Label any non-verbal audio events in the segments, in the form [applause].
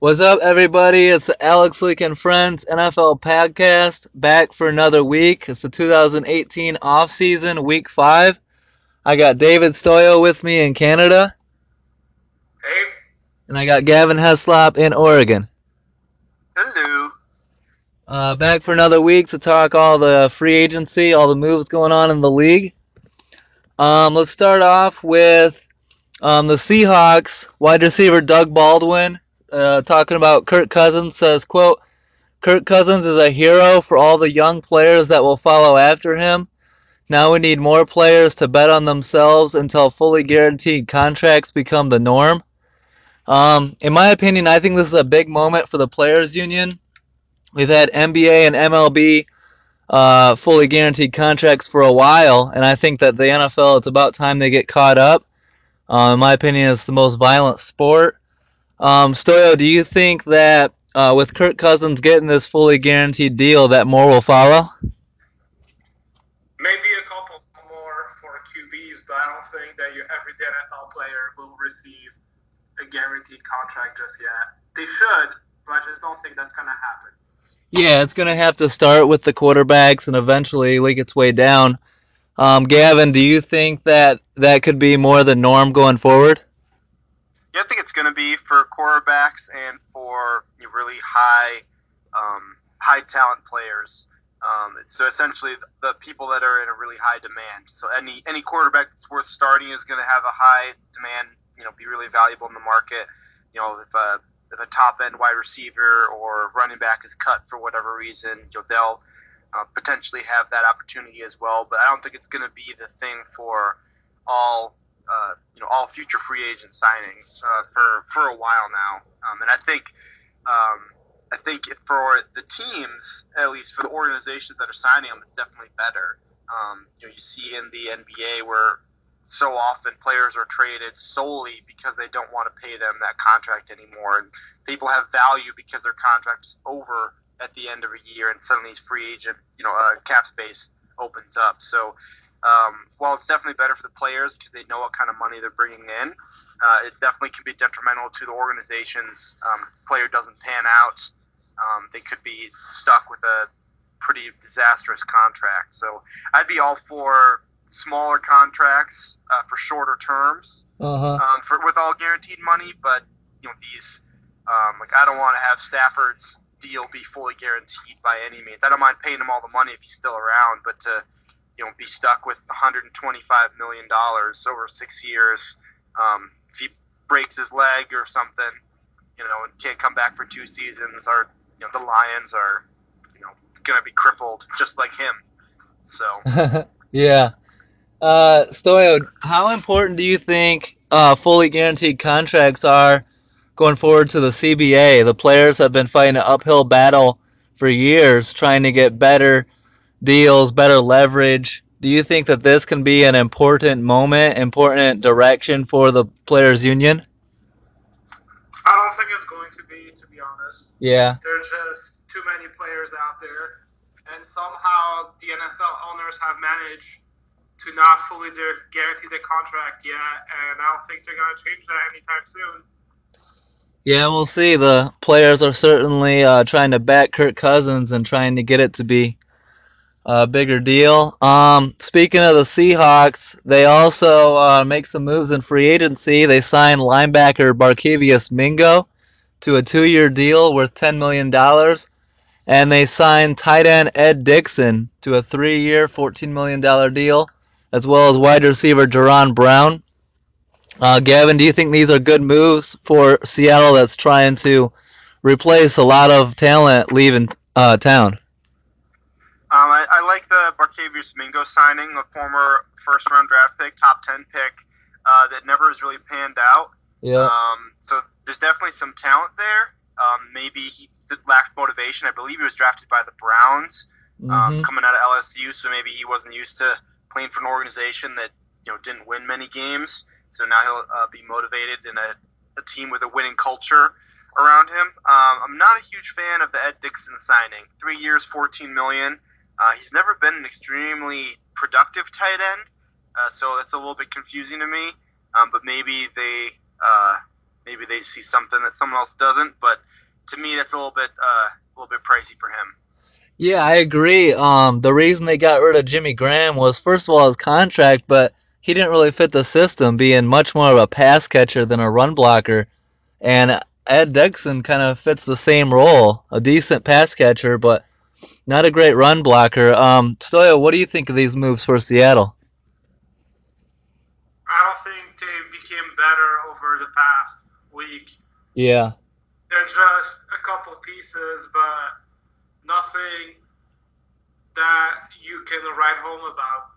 What's up, everybody? It's the Alex Leak and Friends NFL podcast back for another week. It's the 2018 off season, week five. I got David Stoyo with me in Canada, Hey, and I got Gavin Heslop in Oregon. hello. Uh, back for another week to talk all the free agency, all the moves going on in the league. Um, let's start off with um, the Seahawks wide receiver Doug Baldwin uh, talking about Kirk Cousins says, "quote Kirk Cousins is a hero for all the young players that will follow after him. Now we need more players to bet on themselves until fully guaranteed contracts become the norm." Um, in my opinion, I think this is a big moment for the players' union. We've had NBA and MLB uh, fully guaranteed contracts for a while, and I think that the NFL, it's about time they get caught up. Uh, in my opinion, it's the most violent sport. Um, Stoyo, do you think that uh, with Kirk Cousins getting this fully guaranteed deal, that more will follow? Maybe a couple more for QBs, but I don't think that your everyday NFL player will receive a guaranteed contract just yet. They should, but I just don't think that's gonna happen. Yeah, it's going to have to start with the quarterbacks and eventually leak its way down. Um, Gavin, do you think that that could be more the norm going forward? Yeah, I think it's going to be for quarterbacks and for really high, um, high talent players. Um, so essentially, the people that are in a really high demand. So any any quarterback that's worth starting is going to have a high demand. You know, be really valuable in the market. You know, if a if a top end wide receiver or running back is cut for whatever reason, you know, they'll uh, potentially have that opportunity as well. But I don't think it's going to be the thing for all uh, you know all future free agent signings uh, for for a while now. Um, and I think um, I think for the teams, at least for the organizations that are signing them, it's definitely better. Um, you know, you see in the NBA where so often players are traded solely because they don't want to pay them that contract anymore, and people have value because their contract is over at the end of a year, and suddenly free agent, you know, uh, cap space opens up. So um, while it's definitely better for the players because they know what kind of money they're bringing in, uh, it definitely can be detrimental to the organizations. Um, player doesn't pan out, um, they could be stuck with a pretty disastrous contract. So I'd be all for smaller contracts uh, for shorter terms Uh huh. um, for with all guaranteed money, but you know these um, like I don't want to have Stafford's deal be fully guaranteed by any means. I don't mind paying him all the money if he's still around, but to you know be stuck with 125 million dollars over six years, um, if he breaks his leg or something, you know, and can't come back for two seasons, or you know the Lions are you know gonna be crippled just like him. So [laughs] yeah. Uh, Stoyo, how important do you think uh, fully guaranteed contracts are going forward to the CBA? The players have been fighting an uphill battle for years trying to get better deals, better leverage. Do you think that this can be an important moment, important direction for the players' union? I don't think it's going to be, to be honest. Yeah. There are just too many players out there, and somehow the NFL owners have managed to not fully guarantee the contract yet, and I don't think they're gonna change that anytime soon. Yeah, we'll see. The players are certainly uh, trying to back Kirk Cousins and trying to get it to be a bigger deal. Um, speaking of the Seahawks, they also uh, make some moves in free agency. They signed linebacker Barkevious Mingo to a two-year deal worth $10 million, and they signed tight end Ed Dickson to a three-year, $14 million deal, as well as wide receiver Jaron Brown. Uh, Gavin, do you think these are good moves for Seattle that's trying to replace a lot of talent leaving uh, town? Um, I, I like the Barkevious Mingo signing, a former first round draft pick, top 10 pick uh, that never has really panned out. Yeah. Um, so there's definitely some talent there. Um, maybe he lacked motivation. I believe he was drafted by the Browns um, Mm-hmm. coming out of LSU, so maybe he wasn't used to playing for an organization that you know didn't win many games. So now he'll uh, be motivated in a, a team with a winning culture around him. Um, I'm not a huge fan of the Ed Dickson signing. Three years, 14 million. Uh, he's never been an extremely productive tight end, uh, so that's a little bit confusing to me. Um, but maybe they uh, maybe they see something that someone else doesn't. But to me, that's a little bit uh, a little bit pricey for him. Yeah, I agree. Um, the reason they got rid of Jimmy Graham was first of all his contract, but he didn't really fit the system, being much more of a pass catcher than a run blocker. And Ed Dickson kind of fits the same role, a decent pass catcher, but not a great run blocker. Um, Stoyo, what do you think of these moves for Seattle? I don't think they became better over the past week. Yeah. They're just a couple pieces, but nothing that you can write home about.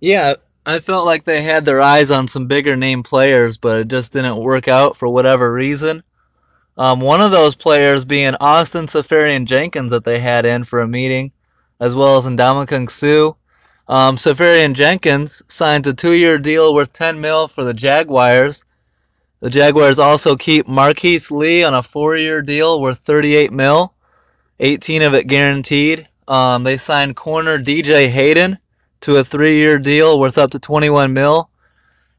Yeah, I felt like they had their eyes on some bigger name players, but it just didn't work out for whatever reason. Um, one of those players being Austin Seferian Jenkins that they had in for a meeting, as well as Ndamukong Suh. Um, Seferian Jenkins signed a two-year deal worth 10 mil for the Jaguars. The Jaguars also keep Marquise Lee on a four-year deal worth 38 mil, 18 of it guaranteed. Um, they signed corner DJ Hayden to a three-year deal worth up to 21 mil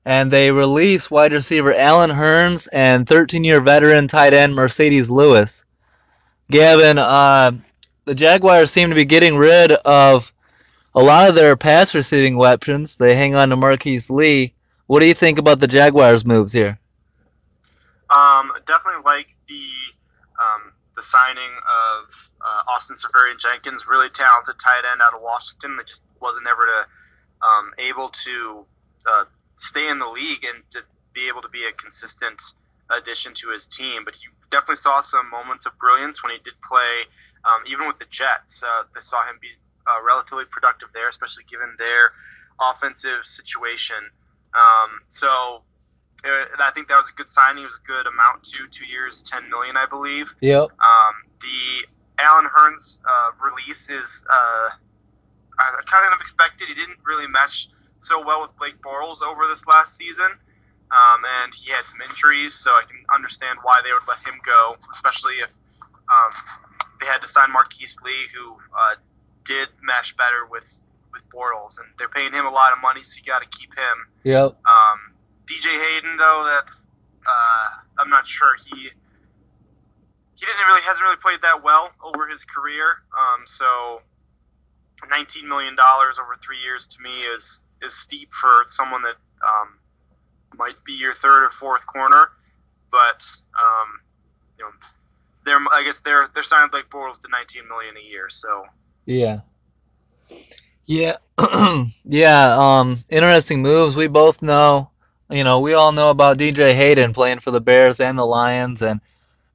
and they release wide receiver Allen Hurns and 13-year veteran tight end Marcedes Lewis. Gavin, uh, the Jaguars seem to be getting rid of a lot of their pass receiving weapons. They hang on to Marquise Lee. What do you think about the Jaguars' moves here? Um, definitely like the um, the signing of uh, Austin Seferian Jenkins, really talented tight end out of Washington that just wasn't ever to um, able to uh, stay in the league and to be able to be a consistent addition to his team. But you definitely saw some moments of brilliance when he did play, um, even with the Jets. Uh, they saw him be uh, relatively productive there, especially given their offensive situation. Um, so uh, I think that was a good signing. It was a good amount too. Two years, ten million, I believe. Yep. Um, the Allen Hurns uh, release is uh, kind of expected. He didn't really mesh so well with Blake Bortles over this last season. Um, and he had some injuries, so I can understand why they would let him go, especially if um, they had to sign Marquise Lee, who uh, did mesh better with with Bortles, and they're paying him a lot of money, so you got to keep him. Yep. Um, DJ Hayden, though, that's uh, I'm not sure he he didn't really hasn't really played that well over his career. Um, so 19 million dollars over three years to me is is steep for someone that um, might be your third or fourth corner, but um, you know, they're I guess they're they're signing Blake Bortles to 19 million a year. So yeah, yeah, [clears throat] yeah. Um, interesting moves. We both know, you know, we all know about DJ Hayden playing for the Bears and the Lions, and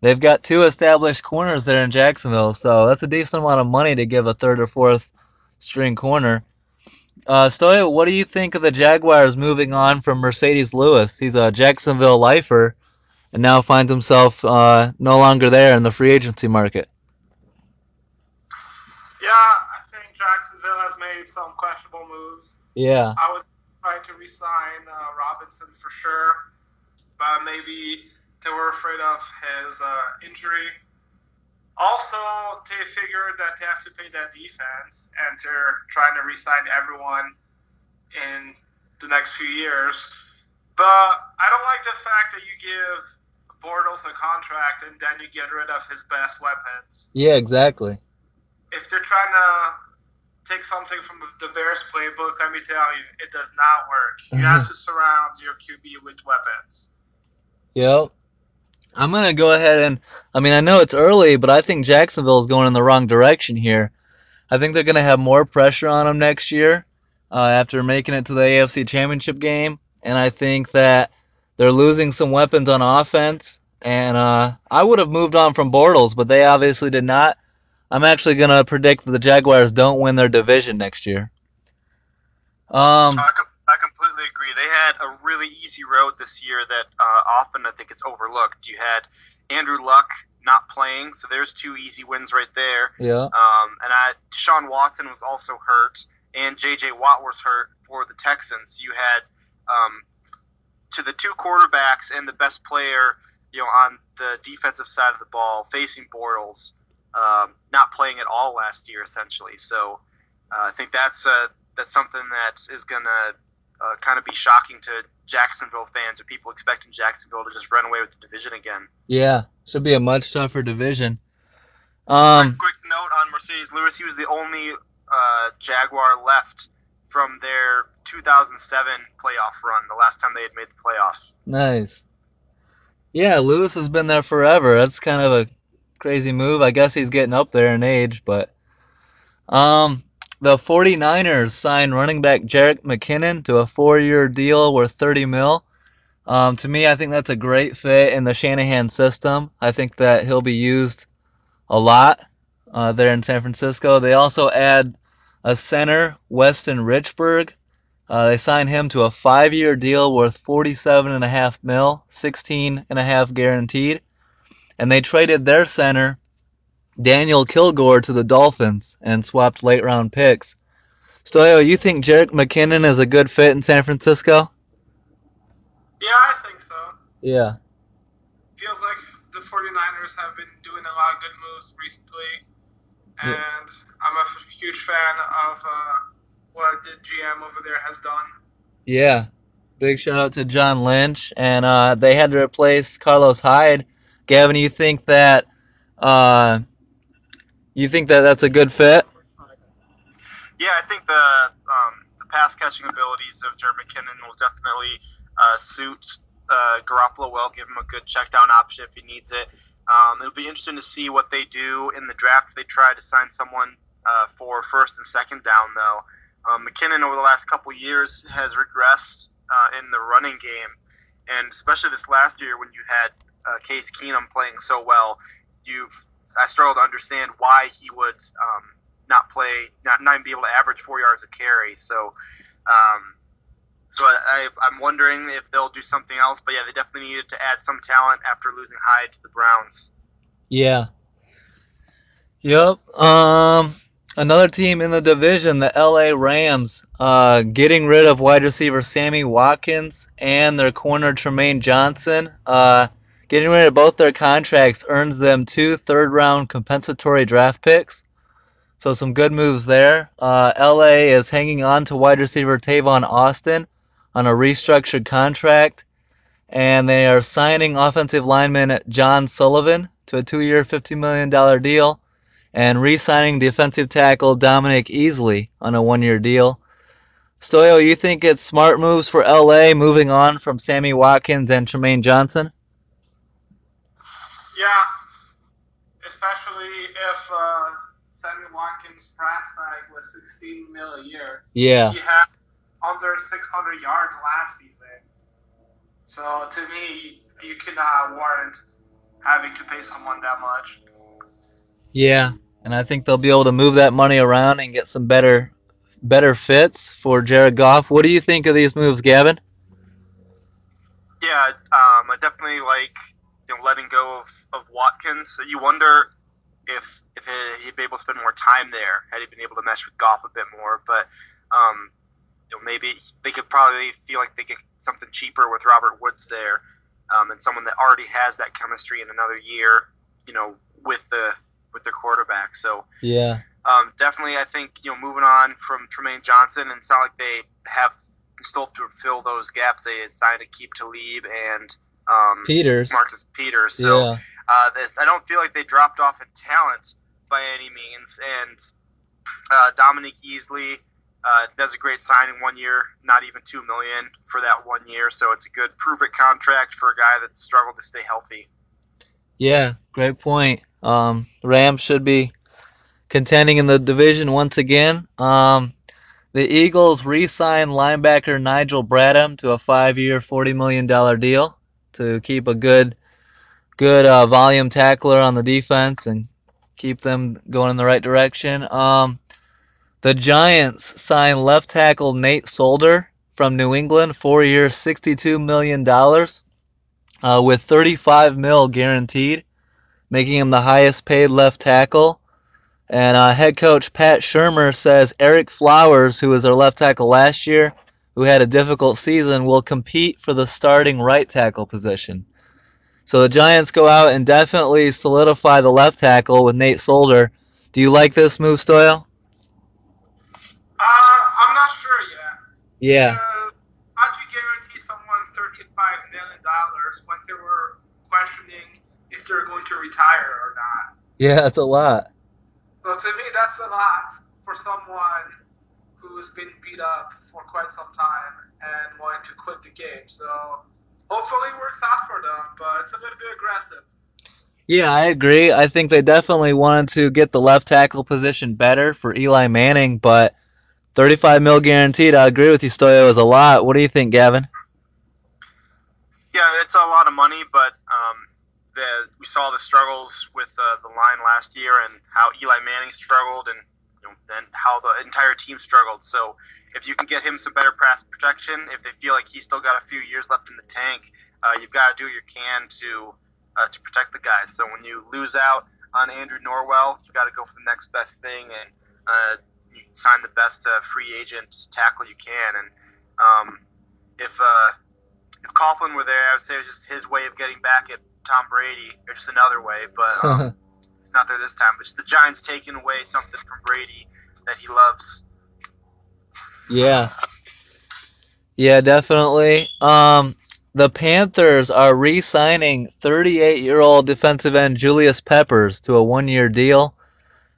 they've got two established corners there in Jacksonville. So that's a decent amount of money to give a third or fourth string corner. Uh, Stoyo, what do you think of the Jaguars moving on from Marcedes Lewis? He's a Jacksonville lifer and now finds himself uh, no longer there in the free agency market. Yeah, I think Jacksonville has made some questionable moves. Yeah. I would try to resign uh, Robinson for sure, but maybe they were afraid of his uh, injury also, they figured that they have to pay that defense, and they're trying to resign everyone in the next few years. But I don't like the fact that you give Bortles a contract and then you get rid of his best weapons. Yeah, exactly. If they're trying to take something from the Bears playbook, let me tell you, it does not work. You have [laughs] to surround your QB with weapons. Yep. I'm going to go ahead and, I mean, I know it's early, but I think Jacksonville is going in the wrong direction here. I think they're going to have more pressure on them next year uh, after making it to the AFC Championship game. And I think that they're losing some weapons on offense. And uh, I would have moved on from Bortles, but they obviously did not. I'm actually going to predict that the Jaguars don't win their division next year. Um, I completely agree. They had a really easy road this year that uh, often I think is overlooked. You had Andrew Luck not playing, so there's two easy wins right there. Yeah. Um, and I, Sean Watson was also hurt, and J.J. Watt was hurt for the Texans. You had um, to the two quarterbacks and the best player, you know, on the defensive side of the ball facing Bortles, um, not playing at all last year, essentially. So uh, I think that's uh, that's something that is going to uh, kind of be shocking to Jacksonville fans or people expecting Jacksonville to just run away with the division again. Yeah, should be a much tougher division. Um, quick, quick note on Marcedes Lewis: he was the only uh, Jaguar left from their 2007 playoff run, the last time they had made the playoffs. Nice. Yeah, Lewis has been there forever. That's kind of a crazy move. I guess he's getting up there in age, but um the 49ers signed running back Jerick McKinnon to a 4-year deal worth 30 mil. Um, to me, I think that's a great fit in the Shanahan system. I think that he'll be used a lot uh, there in San Francisco. They also add a center, Weston Richburg. Uh, they signed him to a five-year deal worth 47 and a half mil, 16 and a half guaranteed, and they traded their center, Daniel Kilgore, to the Dolphins and swapped late-round picks. Stoyo, you think Jerick McKinnon is a good fit in San Francisco? Yeah, I think so. Yeah. Feels like the 49ers have been doing a lot of good moves recently, and Yeah. I'm a f- huge fan of uh, what the GM over there has done. Yeah. Big shout out to John Lynch. And uh, they had to replace Carlos Hyde. Gavin, you think that uh, you think that that's a good fit? Yeah, I think the um, the pass catching abilities of Jerick McKinnon will definitely uh, suit uh, Garoppolo well. Give him a good check down option if he needs it. Um, it'll be interesting to see what they do in the draft. They try to sign someone uh, for first and second down, though. Um, McKinnon over the last couple years has regressed uh, in the running game, and especially this last year when you had uh, Case Keenum playing so well, you I struggle to understand why he would um, not play, not, not even be able to average four yards a carry. So, um, so I, I'm wondering if they'll do something else. But yeah, they definitely needed to add some talent after losing Hyde to the Browns. Yeah. Yep. Um, another team in the division, the LA Rams, uh, getting rid of wide receiver Sammy Watkins and their corner Trumaine Johnson. Uh, getting rid of both their contracts earns them two third round compensatory draft picks. So some good moves there. Uh, LA is hanging on to wide receiver Tavon Austin on a restructured contract, and they are signing offensive lineman John Sullivan to a two-year, $50 million deal, and re-signing defensive tackle Dominique Easley on a one-year deal. Stoyo, you think it's smart moves for LA moving on from Sammy Watkins and Trumaine Johnson? Yeah, especially if uh, Sammy Watkins' price tag was 16 mil a year. Yeah. He had under 600 yards last season. So to me, you cannot warrant having to pay someone that much. Yeah, and I think they'll be able to move that money around and get some better better fits for Jared Goff. What do you think of these moves, Gavin? Yeah, um, I definitely like you know, letting go of, of Watkins. So you wonder if if he'd be able to spend more time there had he been able to mesh with Goff a bit more. But um, you know, maybe they could probably feel like they get something cheaper with Robert Woods there, um, and someone that already has that chemistry in another year. You know, with the with their quarterback. So Yeah. um, definitely, I think you know moving on from Trumaine Johnson, and it's not like they have still to fill those gaps. They had signed to keep Talib and um, Peters. Marcus Peters. So Yeah. uh, this, I don't feel like they dropped off in talent by any means. And uh, Dominique Easley uh, does a great signing one year, not even two million for that one year. So it's a good prove it contract for a guy that's struggled to stay healthy. Yeah, great point. Um, Rams should be contending in the division once again. Um, the Eagles re-signed linebacker Nigel Bradham to a five-year, forty million dollar deal to keep a good, good uh, volume tackler on the defense and keep them going in the right direction. Um, the Giants signed left tackle Nate Solder from New England, four years, sixty-two million dollars, uh, with thirty-five mil guaranteed making him the highest paid left tackle. And uh, head coach Pat Shurmur says Ereck Flowers, who was our left tackle last year, who had a difficult season, will compete for the starting right tackle position. So the Giants go out and definitely solidify the left tackle with Nate Solder. Do you like this move, Stoyo? Uh, I'm not sure yet. Yeah. Uh, how'd you guarantee someone $35 million when they were questioning if they're going to retire or not. Yeah, that's a lot. So to me, that's a lot for someone who's been beat up for quite some time and wanting to quit the game. So hopefully it works out for them, but it's a little bit aggressive. Yeah, I agree. I think they definitely wanted to get the left tackle position better for Eli Manning, but 35 mil guaranteed. I agree with you, Stoyo, is a lot. What do you think, Gavin? Yeah, it's a lot of money, but um, the, we saw the struggles with uh, the line last year and how Eli Manning struggled and then how the entire team struggled. So if you can get him some better pass protection, if they feel like he's still got a few years left in the tank, uh, you've got to do what you can to uh, to protect the guys. So when you lose out on Andrew Norwell, you got to go for the next best thing and uh, you sign the best uh, free agent tackle you can. And um, if uh, if Coughlin were there, I would say it was just his way of getting back at Tom Brady, or just another way. But um, [laughs] it's not there this time. But just the Giants taking away something from Brady that he loves. Yeah. Yeah, definitely. Um, the Panthers are re-signing 38-year-old defensive end Julius Peppers to a one-year deal.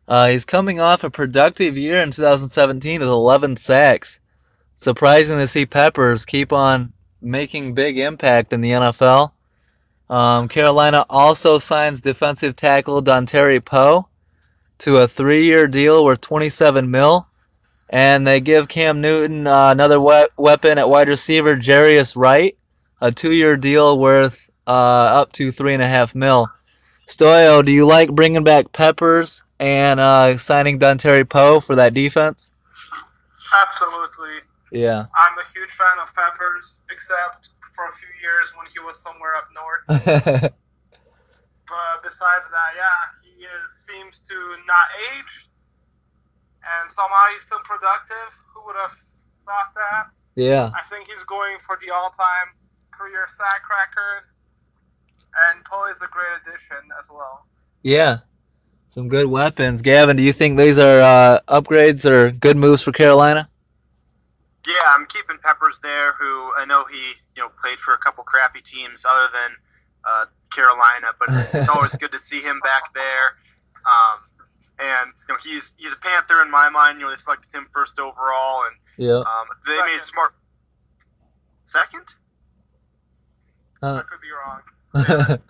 Uh, he's coming off a productive year in 2017 with 11 sacks. Surprising to see Peppers keep on making big impact in the NFL. Um, Carolina also signs defensive tackle Dontari Poe to a three-year deal worth 27 mil, and they give Cam Newton uh, another we- weapon at wide receiver, Jarius Wright, a two-year deal worth uh, up to three and a half mil. Stoyo, do you like bringing back Peppers and uh, signing Dontari Poe for that defense? Absolutely. Yeah. I'm a huge fan of Peppers, except for a few years when he was somewhere up north. [laughs] But besides that, yeah, he is, seems to not age, and somehow he's still productive. Who would have thought that? yeah. I think he's going for the all-time career sack record, and Poe is a great addition as well. Yeah. Some good weapons. Gavin, do you think these are uh, upgrades or good moves for Carolina? Yeah, I'm keeping Peppers there, who I know he you know played for a couple crappy teams other than uh, Carolina, but it's, [laughs] it's always good to see him back there. Um, and you know he's he's a Panther in my mind. You know they selected him first overall, and Yeah. um, they made smart. Second? Uh, I could be wrong. [laughs] I thought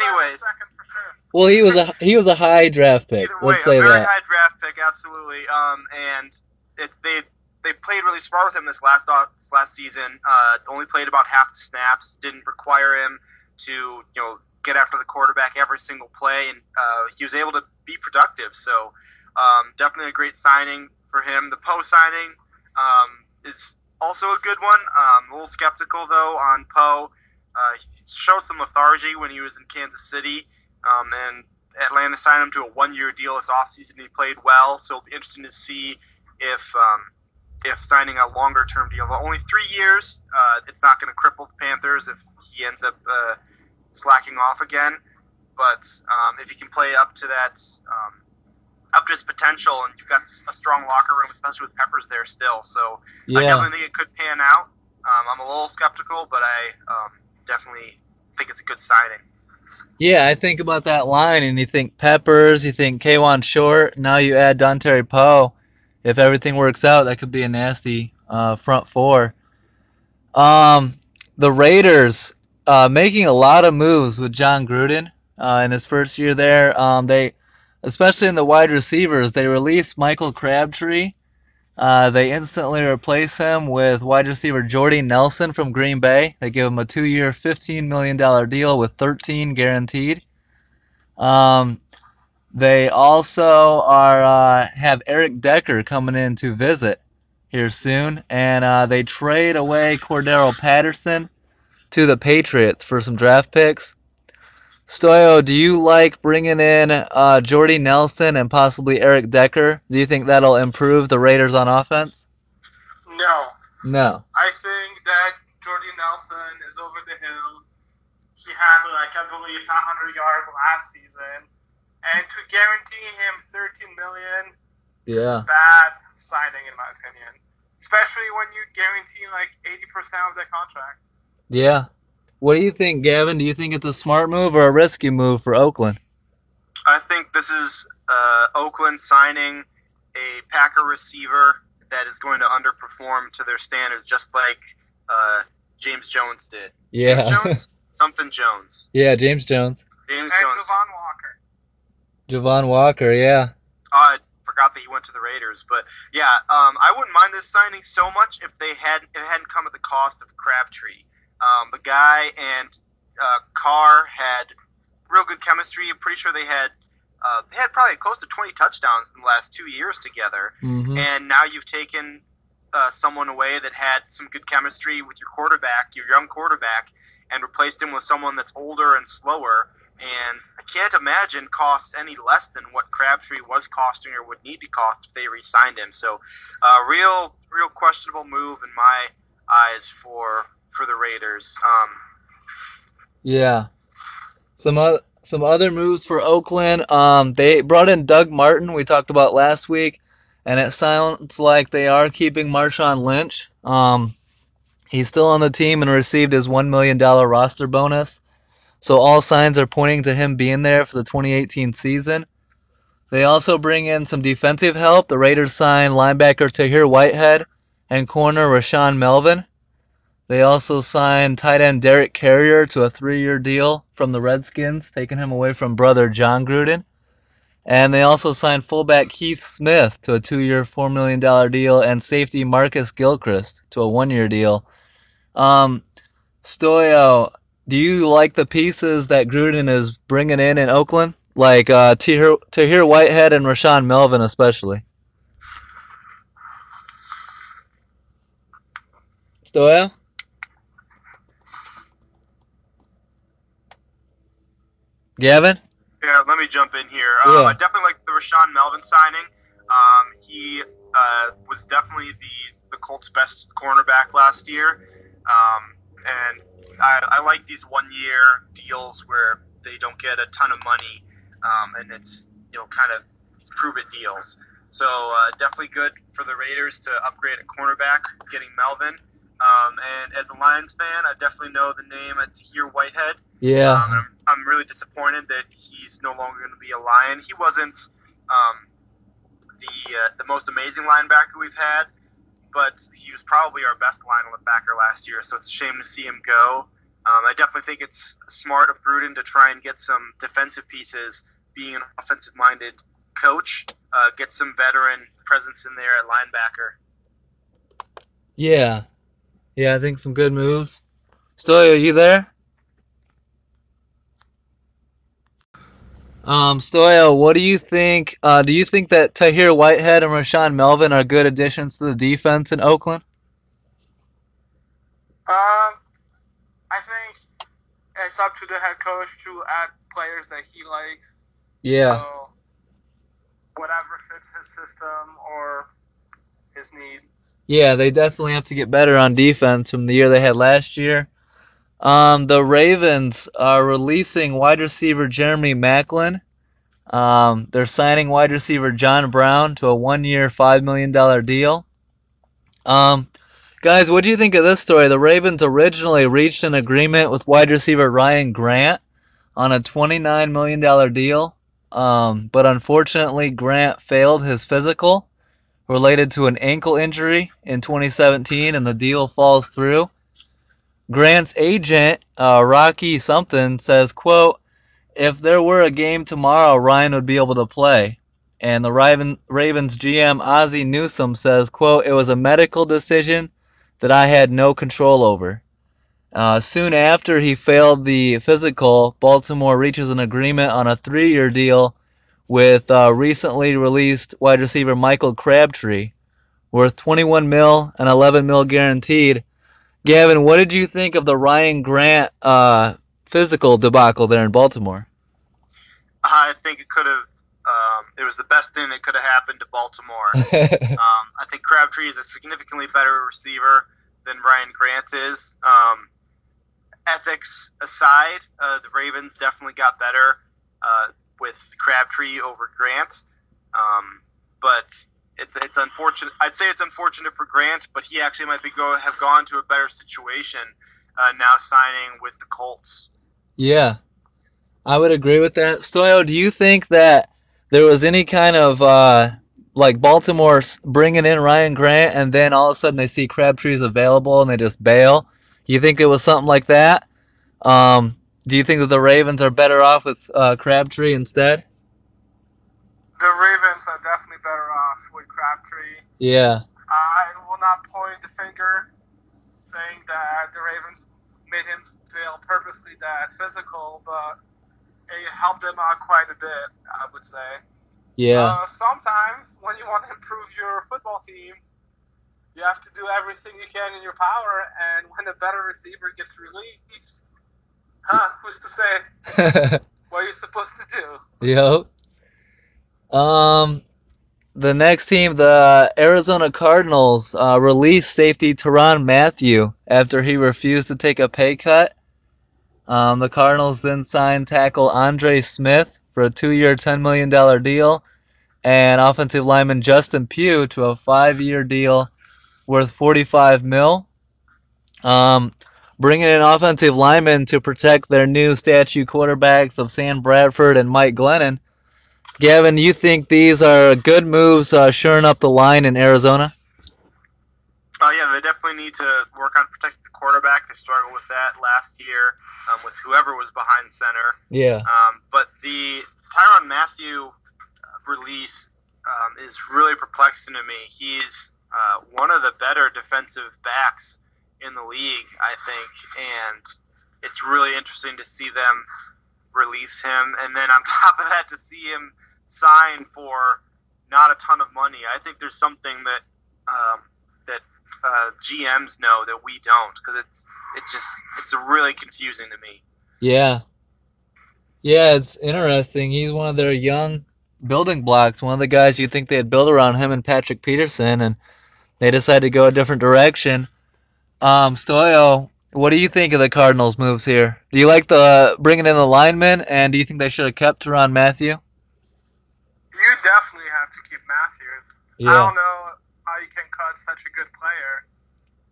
he was Anyways. sure. well, he was a he was a high draft pick. Either way, Let's say a very that. high draft pick, absolutely. Um, and it, they they played really smart with him this last uh, this last season. Uh, only played about half the snaps. Didn't require him to you know get after the quarterback every single play, and uh, he was able to be productive. So um, definitely a great signing for him. The Poe signing um, is also a good one. Um, a little skeptical though on Poe. Uh, he showed some lethargy when he was in Kansas City, um, and Atlanta signed him to a one-year deal this offseason. He played well, so it'll be interesting to see if um, if signing a longer-term deal, but only three years, uh, it's not going to cripple the Panthers if he ends up uh, slacking off again. But um, if he can play up to that, um, up to his potential, and you've got a strong locker room, especially with Peppers there still, so I Yeah. definitely think it could pan out. Um, I'm a little skeptical, but I um, definitely think it's a good signing. Yeah, I think about that line, and you think Peppers, you think Kawann Short. Now you add Dontari Poe. If everything works out, that could be a nasty uh, front four. Um, the Raiders uh, making a lot of moves with Jon Gruden uh, in his first year there. Um, they, especially in the wide receivers, they released Michael Crabtree. Uh, they instantly replace him with wide receiver Jordy Nelson from Green Bay. They give him a two-year, $15 million deal with 13 guaranteed. Um, they also are uh, have Eric Decker coming in to visit here soon, and uh, they trade away Cordarrelle Patterson to the Patriots for some draft picks. Stoyo, do you like bringing in uh, Jordy Nelson and possibly Eric Decker? Do you think that'll improve the Raiders on offense? No, No. I think that Jordy Nelson is over the hill. He had like I believe 500 yards last season, and to guarantee him 13 million Yeah. bad signing in my opinion. Especially when you guarantee like 80% of the contract. Yeah. What do you think, Gavin? Do you think it's a smart move or a risky move for Oakland? I think this is uh, Oakland signing a Packer receiver that is going to underperform to their standards, just like uh, James Jones did. Yeah. James Jones? [laughs] Something Jones. yeah, James Jones. James Jones. And Jones. Javon Walker. Javon Walker, yeah. Oh, I forgot that he went to the Raiders, but yeah, um, I wouldn't mind this signing so much if they had it hadn't come at the cost of Crabtree. Um, the guy and uh, Carr had real good chemistry. I'm pretty sure they had uh, they had probably close to 20 touchdowns in the last two years together. hmm and now you've taken uh, someone away that had some good chemistry with your quarterback, your young quarterback, and replaced him with someone that's older and slower. And I can't imagine costs any less than what Crabtree was costing or would need to cost if they re-signed him. So, uh, real, real questionable move in my eyes for for the Raiders. Um, Yeah. Some other some other moves for Oakland. Um, they brought in Doug Martin. We talked about last week, and it sounds like they are keeping Marshawn Lynch. Um, he's still on the team and received his one million dollar roster bonus. So all signs are pointing to him being there for the 2018 season. They also bring in some defensive help. The Raiders sign linebacker Tahir Whitehead and corner Rashaan Melvin. They also signed tight end Derek Carrier to a three year deal from the Redskins, taking him away from brother John Gruden. And they also signed fullback Keith Smith to a two year, $4 million deal, and safety Marcus Gilchrist to a one year deal. Um, Stoyo, do you like the pieces that Gruden is bringing in in Oakland? Like uh, Tahir, Tahir Whitehead and Rashaan Melvin, especially. Stoyo? Gavin? Yeah, let me jump in here. Um, Yeah. I definitely like the Rashaan Melvin signing. Um, he uh, was definitely the, the Colts' best cornerback last year. Um, and I, I like these one year deals where they don't get a ton of money um, and it's, you know, kind of prove it deals. So uh, definitely good for the Raiders to upgrade a cornerback, getting Melvin. Um, and as a Lions fan, I definitely know the name of Tahir Whitehead. Yeah. Um, I'm, I'm really disappointed that he's no longer going to be a Lion. He wasn't um, the uh, the most amazing linebacker we've had, but he was probably our best linebacker last year. So it's a shame to see him go. Um, I definitely think it's smart of Gruden to try and get some defensive pieces. Being an offensive-minded coach, uh, get some veteran presence in there at linebacker. Yeah. Yeah, I think some good moves. Stoyo, you there? Um, Stoyo, what do you think? Uh, do you think that Tahir Whitehead and Rashaan Melvin are good additions to the defense in Oakland? Um, I think it's up to the head coach to add players that he likes. So whatever fits his system or his need. Yeah, they definitely have to get better on defense from the year they had last year. Um, the Ravens are releasing wide receiver Jeremy Maclin. Um, they're signing wide receiver John Brown to a one-year, five million dollar deal. Um, guys, what do you think of this story? The Ravens originally reached an agreement with wide receiver Ryan Grant on a twenty-nine million dollar deal, um, but unfortunately, Grant failed his physical related to an ankle injury in 2017, and the deal falls through. Grant's agent, uh, Rocky something, says, "quote If there were a game tomorrow, Ryan would be able to play." And the Raven, Ravens GM Ozzie Newsome says, "quote It was a medical decision that I had no control over." Uh, soon after he failed the physical, Baltimore reaches an agreement on a three-year deal with uh, recently released wide receiver Michael Crabtree, worth 21 mil and 11 mil guaranteed. Gavin, what did you think of the Ryan Grant uh, physical debacle there in Baltimore? I think it could have. Um, it was the best thing that could have happened to Baltimore. [laughs] Um, I think Crabtree is a significantly better receiver than Ryan Grant is. Um, ethics aside, uh, the Ravens definitely got better uh, with Crabtree over Grant. Um, but it's it's unfortunate. I'd say it's unfortunate for Grant, but he actually might be go have gone to a better situation uh, now signing with the Colts. Yeah, I would agree with that. Stoyo, do you think that there was any kind of uh, like Baltimore bringing in Ryan Grant and then all of a sudden they see Crabtree's available and they just bail? You think it was something like that? Um, do you think that the Ravens are better off with uh, Crabtree instead? The Ravens are definitely better off with Crabtree. Yeah. I will not point the finger saying that the Ravens made him feel purposely that physical, but it helped them out quite a bit, I would say. Yeah. Uh, sometimes when you want to improve your football team, you have to do everything you can in your power, and when a better receiver gets released, huh, who's to say [laughs] what are you're supposed to do? Yep. Um, the next team, the Arizona Cardinals, uh, released safety Tyrann Mathieu after he refused to take a pay cut. Um, the Cardinals then signed tackle Andre Smith for a two-year, $10 million deal, and offensive lineman Justin Pugh to a five-year deal worth 45 mil. Um, bringing in offensive linemen to protect their new statue quarterbacks of Sam Bradford and Mike Glennon. Gavin, you think these are good moves uh, shoring up the line in Arizona? Oh yeah, they definitely need to work on protecting the quarterback. They struggled with that last year um, with whoever was behind center. Yeah. Um, but the Tyrann Mathieu release um, is really perplexing to me. He's uh, one of the better defensive backs in the league, I think, and it's really interesting to see them release him, and then on [laughs] top of that, to see him sign for not a ton of money. I think there's something that um, that uh, GMs know that we don't, because it's it just it's really confusing to me. Yeah. Yeah, it's interesting. He's one of their young building blocks, one of the guys you think they'd build around him and Patrick Peterson, and they decided to go a different direction. Um, Stoyo, what do you think of the Cardinals' moves here? Do you like the bringing in the linemen, and do you think they should have kept Tyrann Mathieu? You definitely have to keep Matthews. I don't know how you can cut such a good player.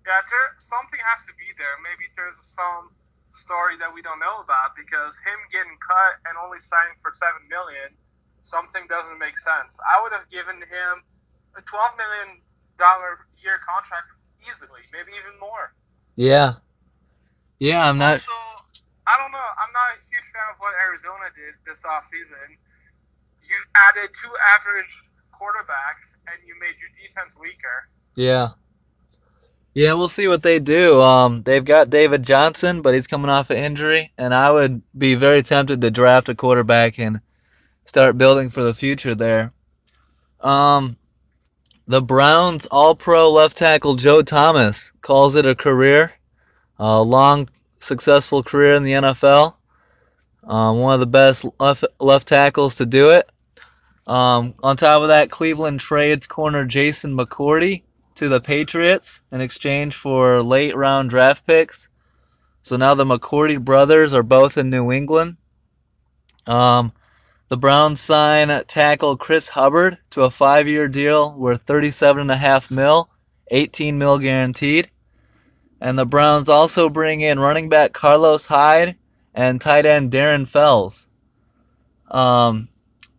Yeah, there, something has to be there. Maybe there's some story that we don't know about because him getting cut and only signing for seven million, something doesn't make sense. I would have given him a twelve million dollar year contract easily, maybe even more. Yeah. Yeah, I'm not. Also, I don't know. I'm not a huge fan of what Arizona did this offseason. You added two average quarterbacks and you made your defense weaker. Yeah. Yeah, we'll see what they do. Um, they've got David Johnson, but he's coming off an injury, and I would be very tempted to draft a quarterback and start building for the future there. Um, the Browns All-Pro left tackle Joe Thomas calls it a career, a long, successful career in the NFL. Um, one of the best left, left tackles to do it. Um, on top of that, Cleveland trades corner Jason McCourty to the Patriots in exchange for late round draft picks. So now the McCourty brothers are both in New England. Um, the Browns sign tackle Chris Hubbard to a five-year deal worth 37.5 mil, 18 mil guaranteed. And the Browns also bring in running back Carlos Hyde and tight end Darren Fells. Um,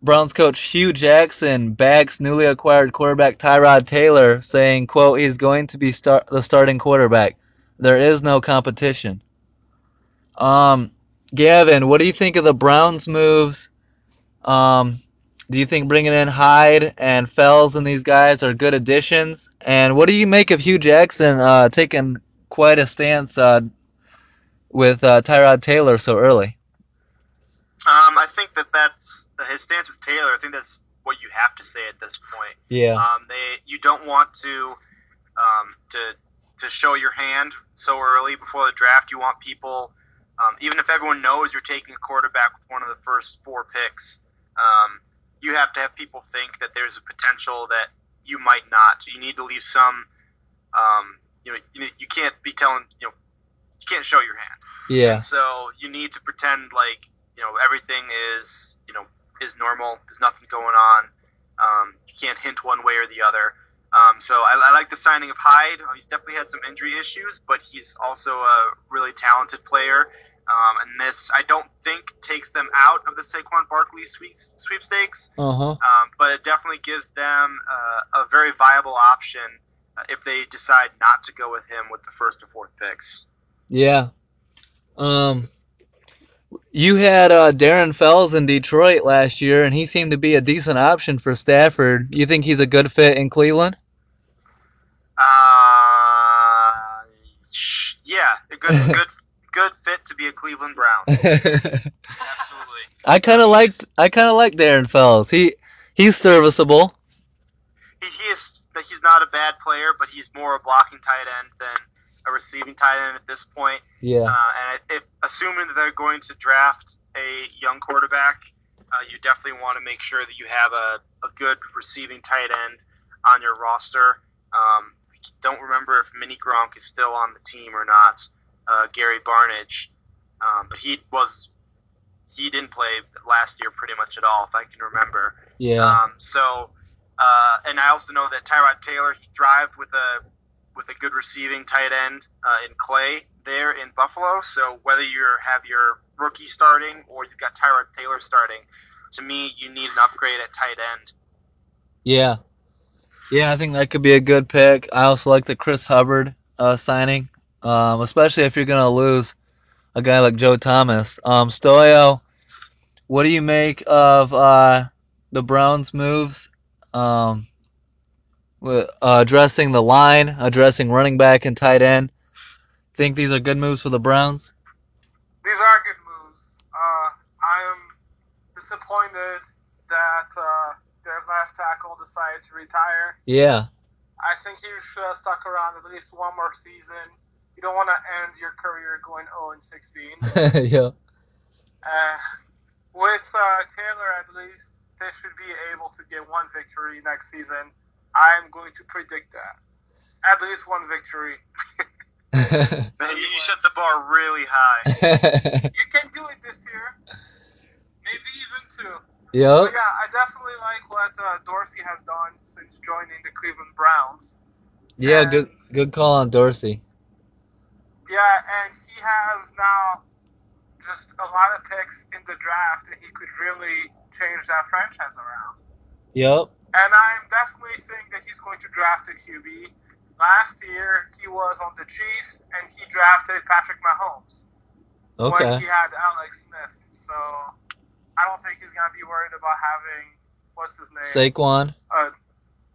Browns coach Hue Jackson backs newly acquired quarterback Tyrod Taylor, saying, quote, he's going to be start the starting quarterback. There is no competition. Um, Gavin, what do you think of the Browns moves? Um, do you think bringing in Hyde and Fells and these guys are good additions? And what do you make of Hue Jackson uh, taking quite a stance uh, with uh, Tyrod Taylor so early? Um, I think that that's his stance with Taylor. I think that's what you have to say at this point. Yeah. Um, they you don't want to um, to to show your hand so early before the draft. You want people, um, even if everyone knows you're taking a quarterback with one of the first four picks, um, you have to have people think that there's a potential that you might not. So you need to leave some. Um, you know, you, you can't be telling you know you can't show your hand. Yeah. And so you need to pretend like you know everything is you know is normal. There's nothing going on. Um, you can't hint one way or the other. Um, so I, I, like the signing of Hyde. Uh, he's definitely had some injury issues, but he's also a really talented player. Um, and this, I don't think, takes them out of the Saquon Barkley sweepstakes. Uh-huh. Um, but it definitely gives them uh, a very viable option uh, if they decide not to go with him with the first or fourth picks. Yeah. Um, you had uh, Darren Fells in Detroit last year, and he seemed to be a decent option for Stafford. You think he's a good fit in Cleveland? Uh, yeah, a good, [laughs] good, good fit to be a Cleveland Brown. [laughs] Absolutely. I kind of liked. I kind of like Darren Fells. He he's serviceable. He, he is. He's not a bad player, but he's more a blocking tight end than a receiving tight end at this point. Yeah. Uh, and if assuming that they're going to draft a young quarterback, uh, you definitely want to make sure that you have a, a good receiving tight end on your roster. Um, don't remember if Mini Gronk is still on the team or not. Uh, Gary Barnidge, um, but he was he didn't play last year pretty much at all, if I can remember. Yeah. Um, so, uh, and I also know that Tyrod Taylor he thrived with a with a good receiving tight end uh, in Clay there in Buffalo. So whether you have your rookie starting or you've got Tyrod Taylor starting, to me you need an upgrade at tight end. Yeah. Yeah, I think that could be a good pick. I also like the Chris Hubbard uh, signing, um, especially if you're gonna lose a guy like Joe Thomas. Um, Stoyo, what do you make of uh, the Browns' moves? Um, uh, addressing the line, addressing running back and tight end. Think these are good moves for the Browns? These are good moves. Uh, I am disappointed that uh, their left tackle decided to retire. Yeah. I think he should have stuck around at least one more season. You don't want to end your career going 0 and 16. [laughs] yeah. Uh, with uh, Taylor, at least, they should be able to get one victory next season. I'm going to predict that. At least one victory. [laughs] [laughs] Man, you set the bar really high. [laughs] you can do it this year. Maybe even two. Yep. But yeah, I definitely like what uh, Dorsey has done since joining the Cleveland Browns. Yeah, And- good good call on Dorsey. Yeah, and he has now just a lot of picks in the draft, and he could really change that franchise around. Yep. And I'm definitely saying that he's going to draft a QB. Last year, he was on the Chiefs, and he drafted Patrick Mahomes Okay. when he had Alex Smith. So I don't think he's going to be worried about having what's his name? Saquon. uh,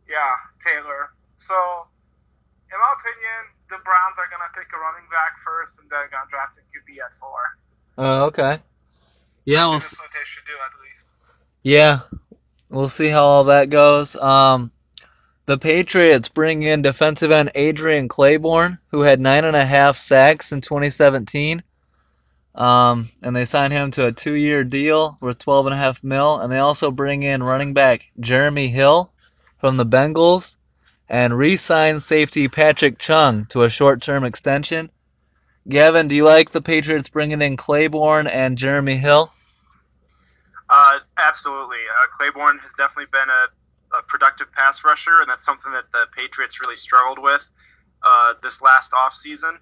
yeah, Taylor. So, in my opinion, the Browns are gonna pick a running back first, and then gonna draft a QB at four. Uh, okay. Yeah, I we'll think s- that's what they should do at least. yeah, we'll see how all that goes. Um, the Patriots bring in defensive end Adrian Clayborn, who had nine and a half sacks in 2017. Um, and they sign him to a two-year deal worth 12 and a half mil. And they also bring in running back Jeremy Hill from the Bengals, and re-sign safety Patrick Chung to a short-term extension. Gavin, do you like the Patriots bringing in Clayborn and Jeremy Hill? Uh, absolutely. Uh, Clayborn has definitely been a, a productive pass rusher, and that's something that the Patriots really struggled with uh, this last offseason.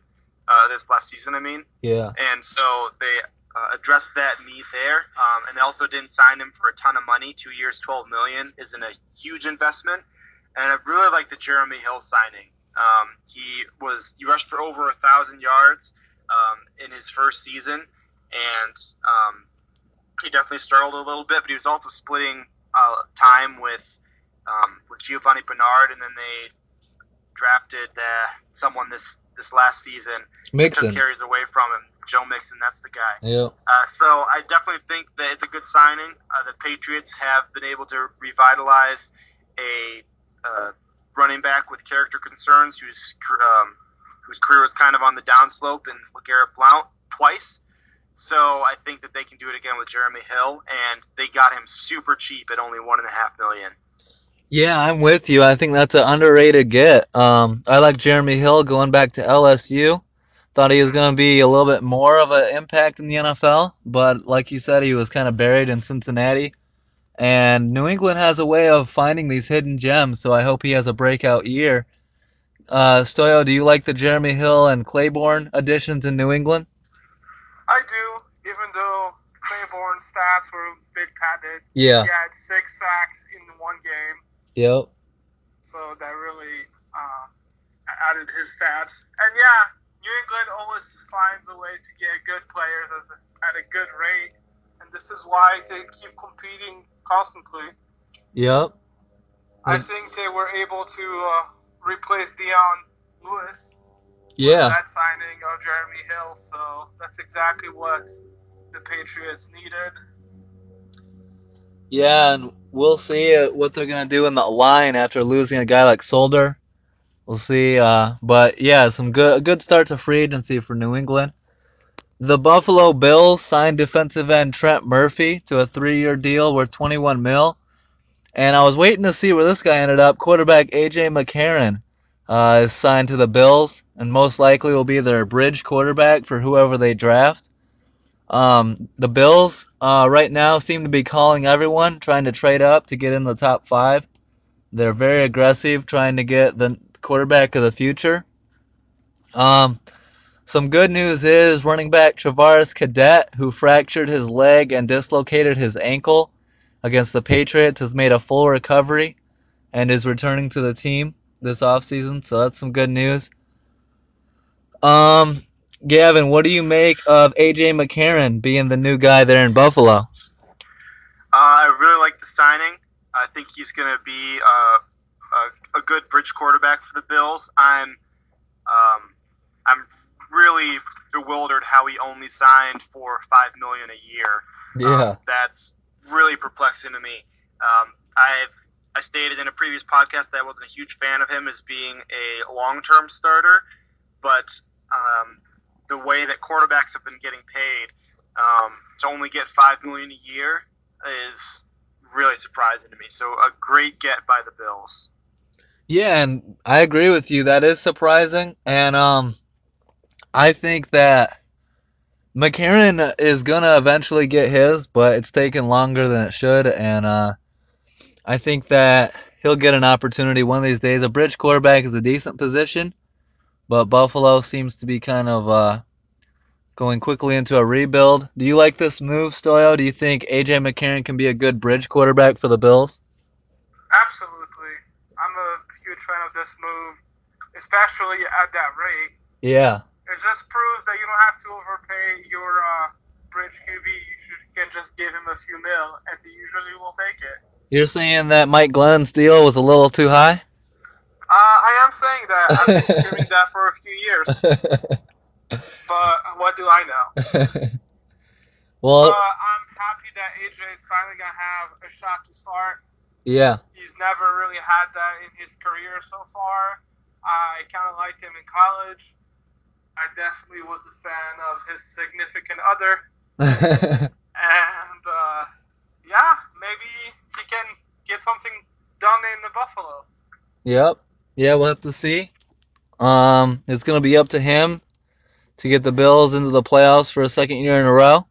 Uh, this last season, I mean. Yeah. And so they uh, addressed that need there, um, and they also didn't sign him for a ton of money. Two years, twelve million isn't a huge investment. And I really like the Jeremy Hill signing. Um, he was he rushed for over a thousand yards um, in his first season, and um, he definitely struggled a little bit. But he was also splitting uh, time with um, with Giovani Bernard, and then they drafted uh, someone this this last season Mixon. carries away from him. Joe Mixon, that's the guy. Yep. Uh, so I definitely think that it's a good signing. Uh, the Patriots have been able to revitalize a uh, running back with character concerns whose um, whose career was kind of on the downslope in LeGarrette Blount twice. So I think that they can do it again with Jeremy Hill, and they got him super cheap at only one and a half million. Yeah, I'm with you. I think that's an underrated get. Um, I like Jeremy Hill going back to LSU. Thought he was going to be a little bit more of an impact in the NFL, but like you said, he was kind of buried in Cincinnati. And New England has a way of finding these hidden gems, so I hope he has a breakout year. Uh, Stoyo, do you like the Jeremy Hill and Clayborn additions in New England? I do, even though Clayborn's stats were a bit padded. Yeah. He had six sacks in one game, Yep. so that really uh, added his stats. And yeah, New England always finds a way to get good players as a, at a good rate, and this is why they keep competing constantly. Yep. I think they were able to uh, replace Dion Lewis Yeah. that signing of Jeremy Hill, so that's exactly what the Patriots needed. Yeah, and we'll see uh, what they're gonna do in the line after losing a guy like Solder. We'll see. Uh, but yeah, some good a good start to free agency for New England. The Buffalo Bills signed defensive end Trent Murphy to a three-year deal worth 21 mil, and I was waiting to see where this guy ended up. Quarterback AJ McCarron uh, is signed to the Bills, and most likely will be their bridge quarterback for whoever they draft. Um, the Bills uh, right now seem to be calling everyone, trying to trade up to get in the top five. They're very aggressive, trying to get the quarterback of the future. Um, some good news is running back Travaris Cadet, who fractured his leg and dislocated his ankle against the Patriots, has made a full recovery and is returning to the team this offseason. So that's some good news. Um, Gavin, what do you make of AJ McCarron being the new guy there in Buffalo? Uh, I really like the signing. I think he's going to be uh, a, a good bridge quarterback for the Bills. I'm um, I'm really bewildered how he only signed for five million a year. Um, that's really perplexing to me. Um, I've I stated in a previous podcast that I wasn't a huge fan of him as being a long-term starter, but um, the way that quarterbacks have been getting paid um, to only get five million a year is really surprising to me. So a great get by the Bills. Yeah, and I agree with you. That is surprising, and um, I think that McCarron is gonna eventually get his, but it's taken longer than it should, and uh, I think that he'll get an opportunity one of these days. A bridge quarterback is a decent position, but Buffalo seems to be kind of uh, going quickly into a rebuild. Do you like this move, Stoyo? Do you think AJ McCarron can be a good bridge quarterback for the Bills? Absolutely. I'm a huge fan of this move, especially at that rate. Yeah. It just proves that you don't have to overpay your uh, bridge QB. You should, can just give him a few mil, and he usually will take it. You're saying that Mike Glenn's deal was a little too high? Uh, I am saying that. I've been [laughs] screaming that for a few years, but what do I know? [laughs] well, But I'm happy that AJ is finally gonna have a shot to start. yeah. He's never really had that in his career so far. I kind of liked him in college. I definitely was a fan of his significant other, [laughs] and uh, yeah, maybe he can get something done in the Buffalo. yep. Yeah, we'll have to see. Um, it's gonna be up to him to get the Bills into the playoffs for a second year in a row.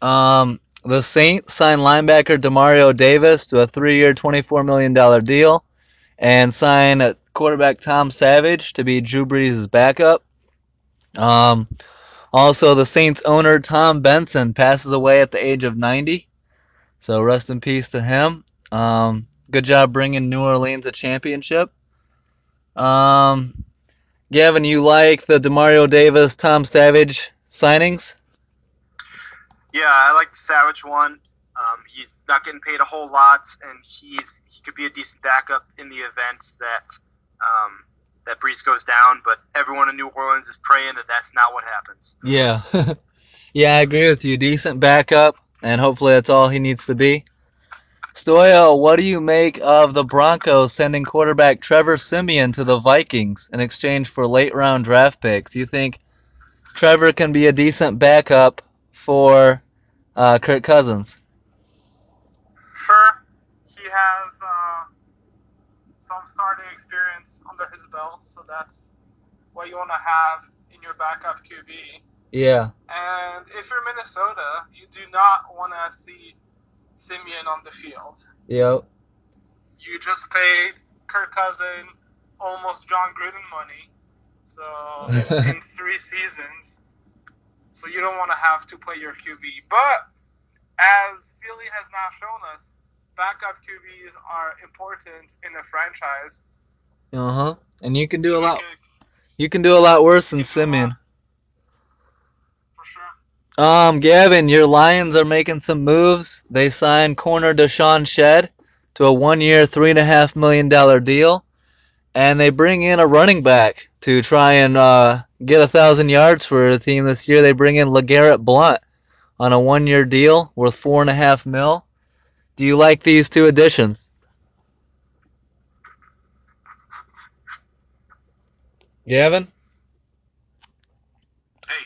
Um, the Saints signed linebacker Demario Davis to a three-year, twenty-four million dollar deal, and signed quarterback Tom Savage to be Drew Brees' backup. Um, also, the Saints owner Tom Benson passes away at the age of ninety, so rest in peace to him. Um, good job bringing New Orleans a championship. Um, Gavin, you like the Demario Davis, Tom Savage signings? Yeah, I like the Savage one. Um, he's not getting paid a whole lot, and he's he could be a decent backup in the event that um, that Brees goes down. But everyone in New Orleans is praying that that's not what happens. Yeah. [laughs] yeah, I agree with you. Decent backup, and hopefully that's all he needs to be. Stoyo, what do you make of the Broncos sending quarterback Trevor Siemian to the Vikings in exchange for late round draft picks? You think Trevor can be a decent backup for uh, Kirk Cousins? Sure, he has uh, some starting experience under his belt, so that's what you want to have in your backup QB. Yeah. And if you're Minnesota, you do not want to see Siemian on the field. Yep. You just paid Kirk Cousin almost Jon Gruden money. So [laughs] in three seasons. So you don't want to have to play your QB. But as Philly has now shown us, backup QBs are important in a franchise. Uh huh. And you can do a lot. You can do a lot worse than You can do a lot. Siemian. Um, Gavin, your Lions are making some moves. They signed corner DeShawn Shead to a one-year, three and a half million dollar deal, and they bring in a running back to try and uh, get a thousand yards for the team this year. They bring in LeGarrette Blount on a one-year deal worth four and a half mil. Do you like these two additions? Gavin? Hey.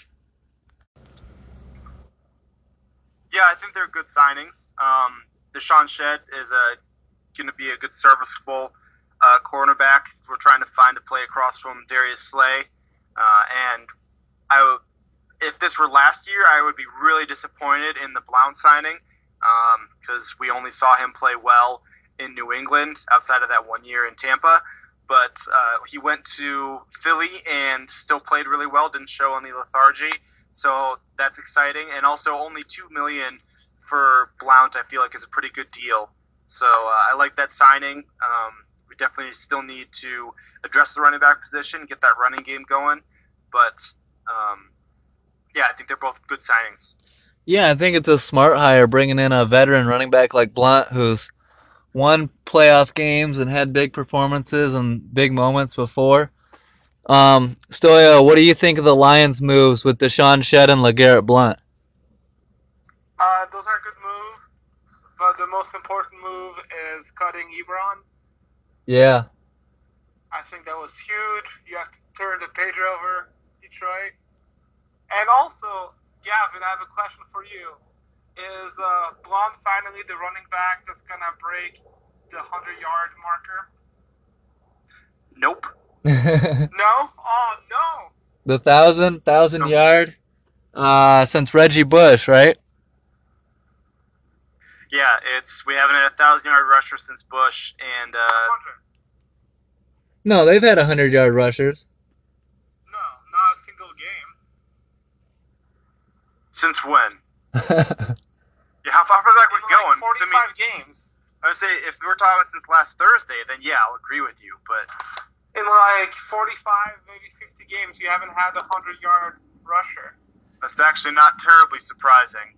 Yeah, I think they're good signings. Um, DeShawn Shead is going to be a good serviceable uh, cornerback. We're trying to find a play across from Darius Slay, uh, and I, if this were last year, I would be really disappointed in the Blount signing because we only saw him play well in New England outside of that one year in Tampa. But uh, he went to Philly and still played really well. Didn't show any lethargy, so that's exciting. And also, only two million for Blount, I feel like, is a pretty good deal. So uh, I like that signing. Um, we definitely still need to address the running back position, get that running game going. But um, yeah, I think they're both good signings. Yeah, I think it's a smart hire bringing in a veteran running back like Blount, who's won playoff games and had big performances and big moments before. Um, Stoyo, what do you think of the Lions' moves with DeShawn Shead and LeGarrette Blount? Uh, those are good moves, but the most important move is cutting Ebron. Yeah. I think that was huge. You have to turn the page over, Detroit. And also, Gavin, I have a question for you. Is uh, Blount finally the running back that's going to break the 100 yard marker? Nope. [laughs] No? Oh, no. the thousand thousand No. yard uh since Reggie Bush, right? Yeah, it's we haven't had a thousand yard rusher since Bush, and uh, No, they've had a hundred yard rushers. No, not a single game. since when? [laughs] Yeah, how far back we're going? like 45 I mean, games. I would say if we're talking since last Thursday, then yeah, I'll agree with you. But In like 45, maybe 50 games, you haven't had a 100 yard rusher. that's actually not terribly surprising.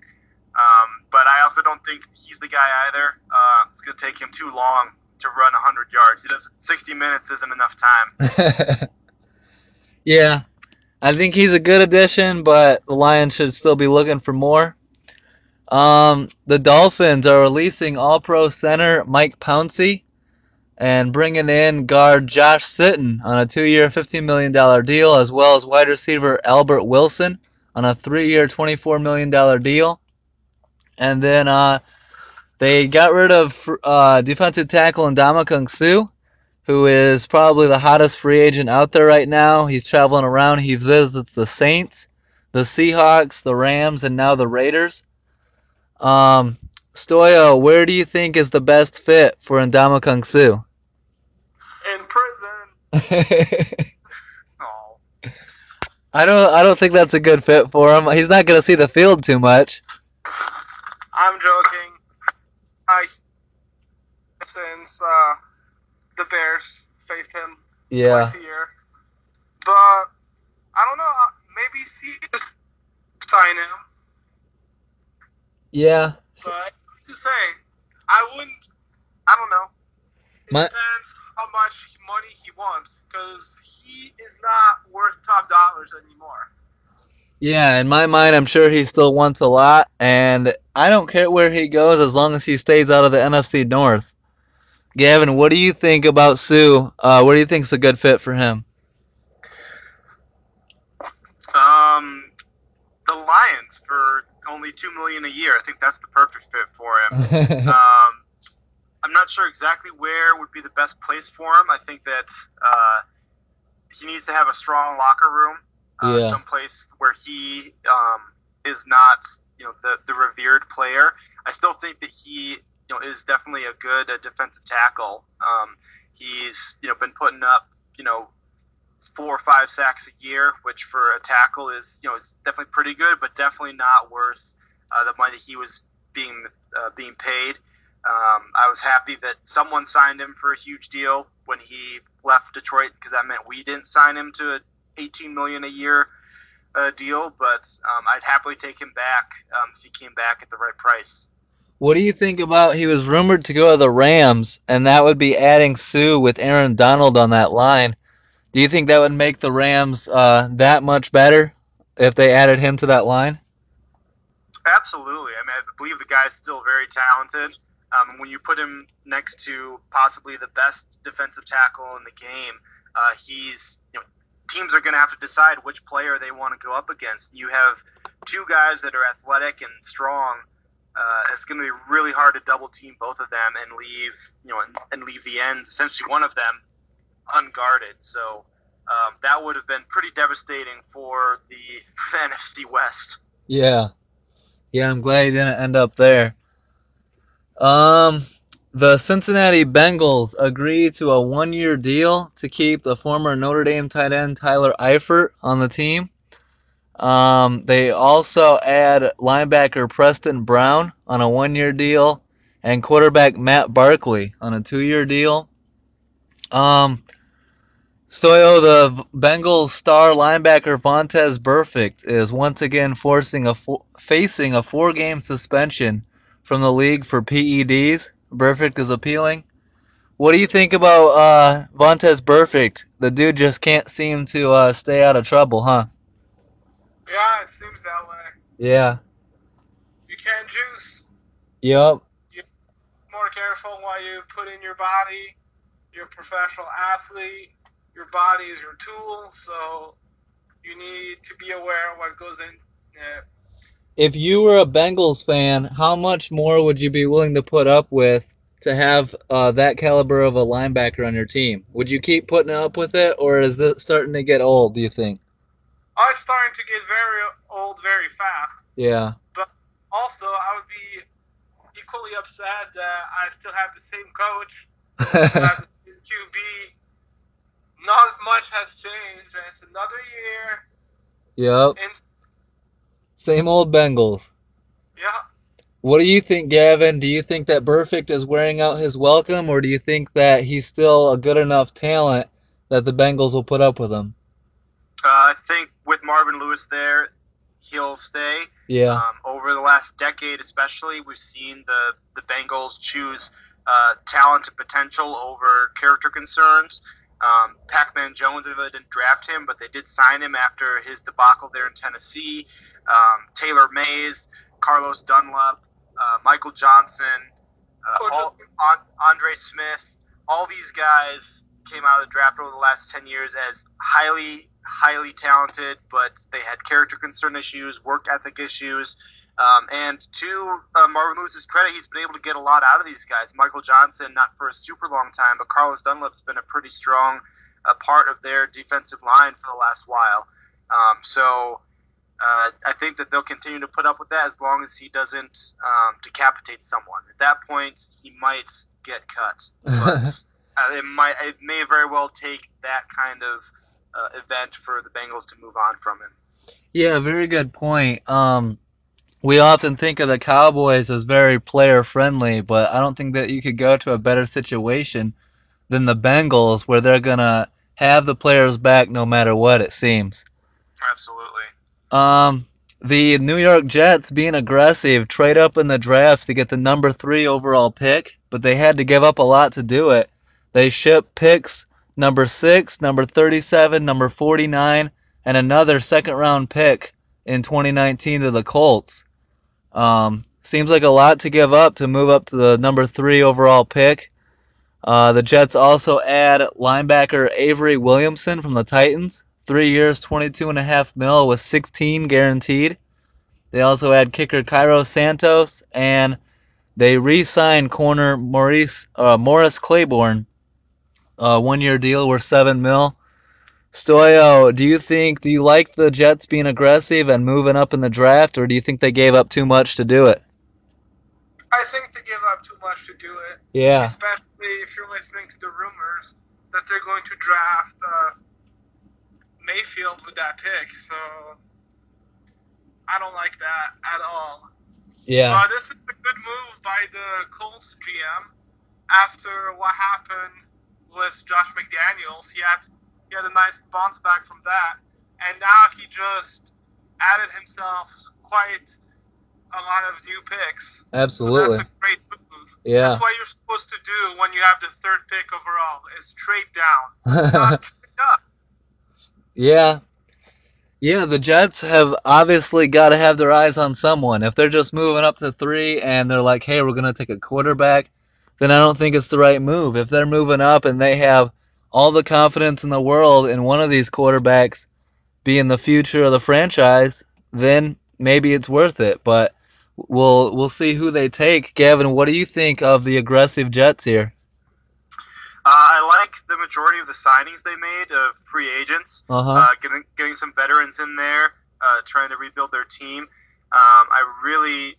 Um, but I also don't think he's the guy either. Uh, it's going to take him too long to run 100 yards. He does 60 minutes isn't enough time. [laughs] yeah. I think he's a good addition, but the Lions should still be looking for more. Um, the Dolphins are releasing All Pro center Mike Pouncey and bringing in guard Josh Sitton on a two year, $15 million deal, as well as wide receiver Albert Wilson on a three year, $24 million deal. And then uh, they got rid of uh, defensive tackle Ndamukong Suh, who is probably the hottest free agent out there right now. He's traveling around. He visits the Saints, the Seahawks, the Rams, and now the Raiders. Um, Stoyo, where do you think is the best fit for Ndamukong Suh? In prison. Oh, [laughs] I don't. I don't think that's a good fit for him. He's not gonna see the field too much. I'm joking. I since uh, the Bears face him Yeah. twice a year, but I don't know. uh, Maybe see sign him, Yeah. but to say, I wouldn't. I don't know. It My- depends how much money he wants, because he is not worth top dollars anymore. Yeah, in my mind, I'm sure he still wants a lot, and I don't care where he goes as long as he stays out of the NFC North. Gavin, what do you think about Suh? Uh, what do you think's a good fit for him? um, the Lions for only two million a year. I think that's the perfect fit for him. [laughs] um, I'm not sure exactly where would be the best place for him. I think that uh, he needs to have a strong locker room, uh, Yeah. someplace where he um, is not, you know, the, the revered player. I still think that he you know is definitely a good uh, defensive tackle. Um, he's you know been putting up you know four or five sacks a year, which for a tackle is you know is definitely pretty good, but definitely not worth uh, the money that he was being uh, being paid. Um, I was happy that someone signed him for a huge deal when he left Detroit because that meant we didn't sign him to an 18 million a year uh, deal. But um, I'd happily take him back um, if he came back at the right price. What do you think about he was rumored to go to the Rams, and that would be adding Suh with Aaron Donald on that line. Do you think that would make the Rams uh, that much better if they added him to that line? Absolutely. I mean, I believe the guy's still very talented. Um, when you put him next to possibly the best defensive tackle in the game, uh, he's you know teams are going to have to decide which player they want to go up against. You have two guys that are athletic and strong. Uh, it's going to be really hard to double team both of them and leave you know and, and leave the ends essentially one of them unguarded. So um, that would have been pretty devastating for the, [laughs] NFC West. Yeah, yeah. I'm glad he didn't end up there. Um, the Cincinnati Bengals agree to a one-year deal to keep the former Notre Dame tight end Tyler Eifert on the team. Um, they also add linebacker Preston Brown on a one-year deal and quarterback Matt Barkley on a two-year deal. Um, Stoyo, the Bengals star linebacker Vontaze Burfict is once again forcing a fo- facing a four-game suspension from the league for PEDs. Burfict is appealing. What do you think about uh, Vontaze Burfict? The dude just can't seem to uh, stay out of trouble, huh? Yeah, it seems that way. Yeah. You can't juice. Yep. More careful what you put in your body. You're a professional athlete. Your body is your tool, so you need to be aware of what goes in. Uh, If you were a Bengals fan, how much more would you be willing to put up with to have uh, that caliber of a linebacker on your team? Would you keep putting up with it, or is it starting to get old? Do you think? oh, it's starting to get very old very fast. Yeah. But also, I would be equally upset that I still have the same coach [laughs] a QB. Not as much has changed, and it's another year. yep. And Same old Bengals. yeah, What do you think, Gavin? Do you think that Burfict is wearing out his welcome, or do you think that he's still a good enough talent that the Bengals will put up with him? Uh, I think with Marvin Lewis there, he'll stay. Yeah. Um, over the last decade, especially, we've seen the the Bengals choose uh, talent and potential over character concerns. Um, Pac-Man Jones, they didn't draft him, but they did sign him after his debacle there in Tennessee. Um, Taylor Mays, Carlos Dunlap, uh, Michael Johnson, uh, all, An- Andre Smith. All these guys came out of the draft over the last 10 years as highly, highly talented, but they had character concern issues, work ethic issues. Um, and to uh, Marvin Lewis's credit, he's been able to get a lot out of these guys. Michael Johnson, not for a super long time, but Carlos Dunlap's been a pretty strong uh, part of their defensive line for the last while. Um, so uh, I think that they'll continue to put up with that as long as he doesn't um, decapitate someone. At that point, he might get cut. But [laughs] uh, it might, it may very well take that kind of uh, event for the Bengals to move on from him. Yeah, very good point. Um, we often think of the Cowboys as very player friendly, but I don't think that you could go to a better situation than the Bengals where they're going to have the players back no matter what it seems. Absolutely. Um, the New York Jets being aggressive, trade up in the draft to get the number three overall pick, but they had to give up a lot to do it. They shipped picks number six, number 37, number 49, and another second round pick in 2019 to the Colts. Um, seems like a lot to give up to move up to the number three overall pick. Uh, the Jets also add linebacker Avery Williamson from the Titans, three years, 22 and a half mil with 16 guaranteed. They also add kicker Cairo Santos, and they re-signed corner Maurice uh, Morris Claiborne, uh, one-year deal worth seven mil. Stoyo, do you think do you like the Jets being aggressive and moving up in the draft, or do you think they gave up too much to do it? I think they give up too much to do it. Yeah. Especially if you're listening to the rumors that they're going to draft uh, Mayfield with that pick. So I don't like that at all. Yeah. But this is a good move by the Colts GM after what happened with Josh McDaniels. He had had a nice bounce back from that, and now he just added himself quite a lot of new picks. Absolutely. So that's a great move. Yeah. That's what you're supposed to do when you have the third pick overall is trade down, [laughs] not trade up. Yeah. Yeah, the Jets have obviously got to have their eyes on someone. If they're just moving up to three and they're like, hey, we're going to take a quarterback, then I don't think it's the right move. If they're moving up and they have all the confidence in the world in one of these quarterbacks being the future of the franchise, then maybe it's worth it. But we'll we'll see who they take. Gavin, what do you think of the aggressive Jets here? Uh, I like the majority of the signings they made of free agents, Uh-huh. uh, getting getting some veterans in there, uh, trying to rebuild their team. Um, I really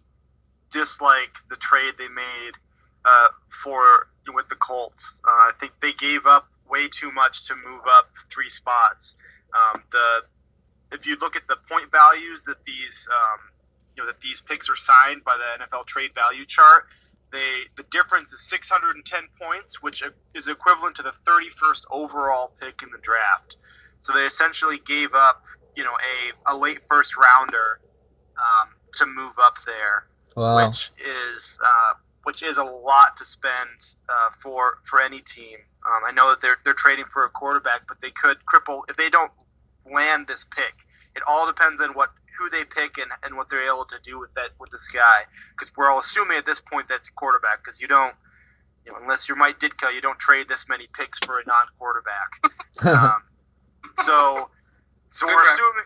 dislike the trade they made uh, for with the Colts. Uh, I think they gave up way too much to move up three spots. Um, the if you look at the point values that these um, you know that these picks are signed by the NFL trade value chart, they the difference is 610 points, which is equivalent to the 31st overall pick in the draft. So they essentially gave up you know a, a late first rounder um, to move up there Wow. which is uh, which is a lot to spend uh, for for any team. Um, I know that they're they're trading for a quarterback, but they could cripple if they don't land this pick. It all depends on what who they pick and, and what they're able to do with that with this guy. Because we're all assuming at this point that's a quarterback. Because you don't, you know, unless you're Mike Ditka, you don't trade this many picks for a non-quarterback. [laughs] um, so so we're Okay. assuming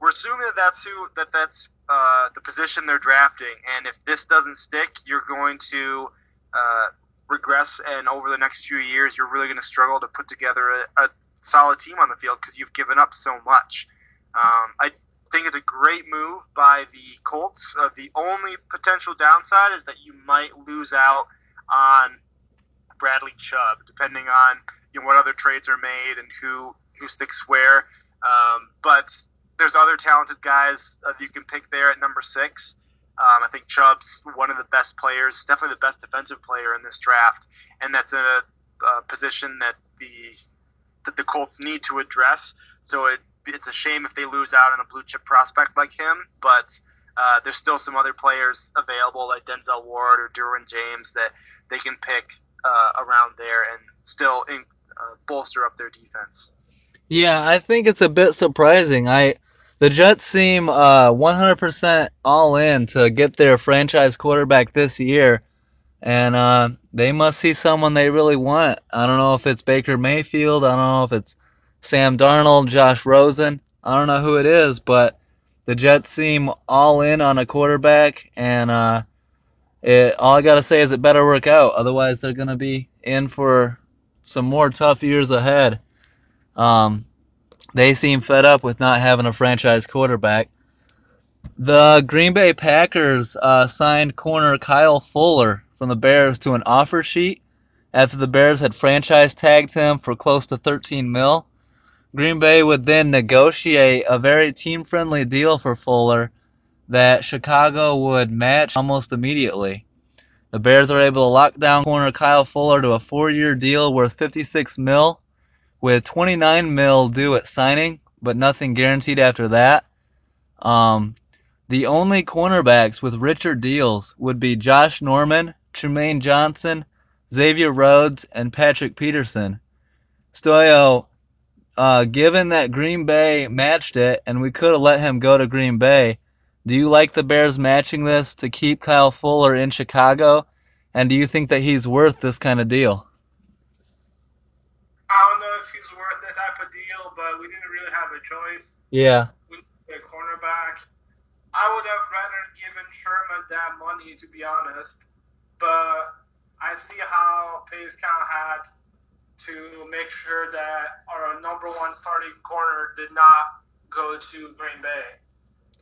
we're assuming that that's who that that's uh, the position they're drafting, and if this doesn't stick, you're going to uh, regress, and over the next few years, you're really going to struggle to put together a, a solid team on the field because you've given up so much. Um, I think it's a great move by the Colts. Uh, the only potential downside is that you might lose out on Bradley Chubb, depending on you know, what other trades are made and who who sticks where. Um, but there's other talented guys uh, you can pick there at number six. Um, I think Chubb's one of the best players, definitely the best defensive player in this draft, and that's a, a position that the that the Colts need to address. So it, it's a shame if they lose out on a blue chip prospect like him, but uh, there's still some other players available like Denzel Ward or Derwin James that they can pick uh, around there and still in, uh, bolster up their defense. Yeah, I think it's a bit surprising. I the Jets seem uh 100% all in to get their franchise quarterback this year, and uh, they must see someone they really want. I don't know if it's Baker Mayfield. I don't know if it's Sam Darnold, Josh Rosen. I don't know who it is, but the Jets seem all in on a quarterback, and uh, it, all I gotta say is it better work out. Otherwise, they're gonna be in for some more tough years ahead. Um, they seem fed up with not having a franchise quarterback. The Green Bay Packers uh, signed corner Kyle Fuller from the Bears to an offer sheet after the Bears had franchise tagged him for close to 13 mil. Green Bay would then negotiate a very team friendly deal for Fuller that Chicago would match almost immediately. The Bears are able to lock down corner Kyle Fuller to a four year deal worth 56 mil with 29 mil due at signing, but nothing guaranteed after that. Um, the only cornerbacks with richer deals would be Josh Norman, Trumaine Johnson, Xavier Rhodes, and Patrick Peterson. Stoyo, uh, given that Green Bay matched it and we could have let him go to Green Bay, do you like the Bears matching this to keep Kyle Fuller in Chicago? And do you think that he's worth this kind of deal? I don't know if he's worth that type of deal, but we didn't really have a choice. Yeah. A cornerback. I would have rather given Sherman that money, to be honest. But I see how Pace Count had to make sure that our number one starting corner did not go to Green Bay.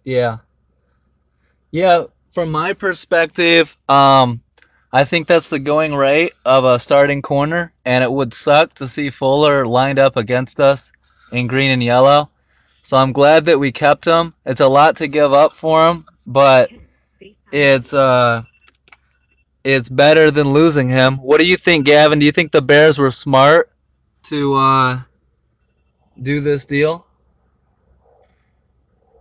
Yeah. Yeah, from my perspective, um, I think that's the going rate of a starting corner, and it would suck to see Fuller lined up against us in green and yellow. So I'm glad that we kept him. It's a lot to give up for him, but it's uh it's better than losing him. What do you think, Gavin? Do you think the Bears were smart to uh do this deal?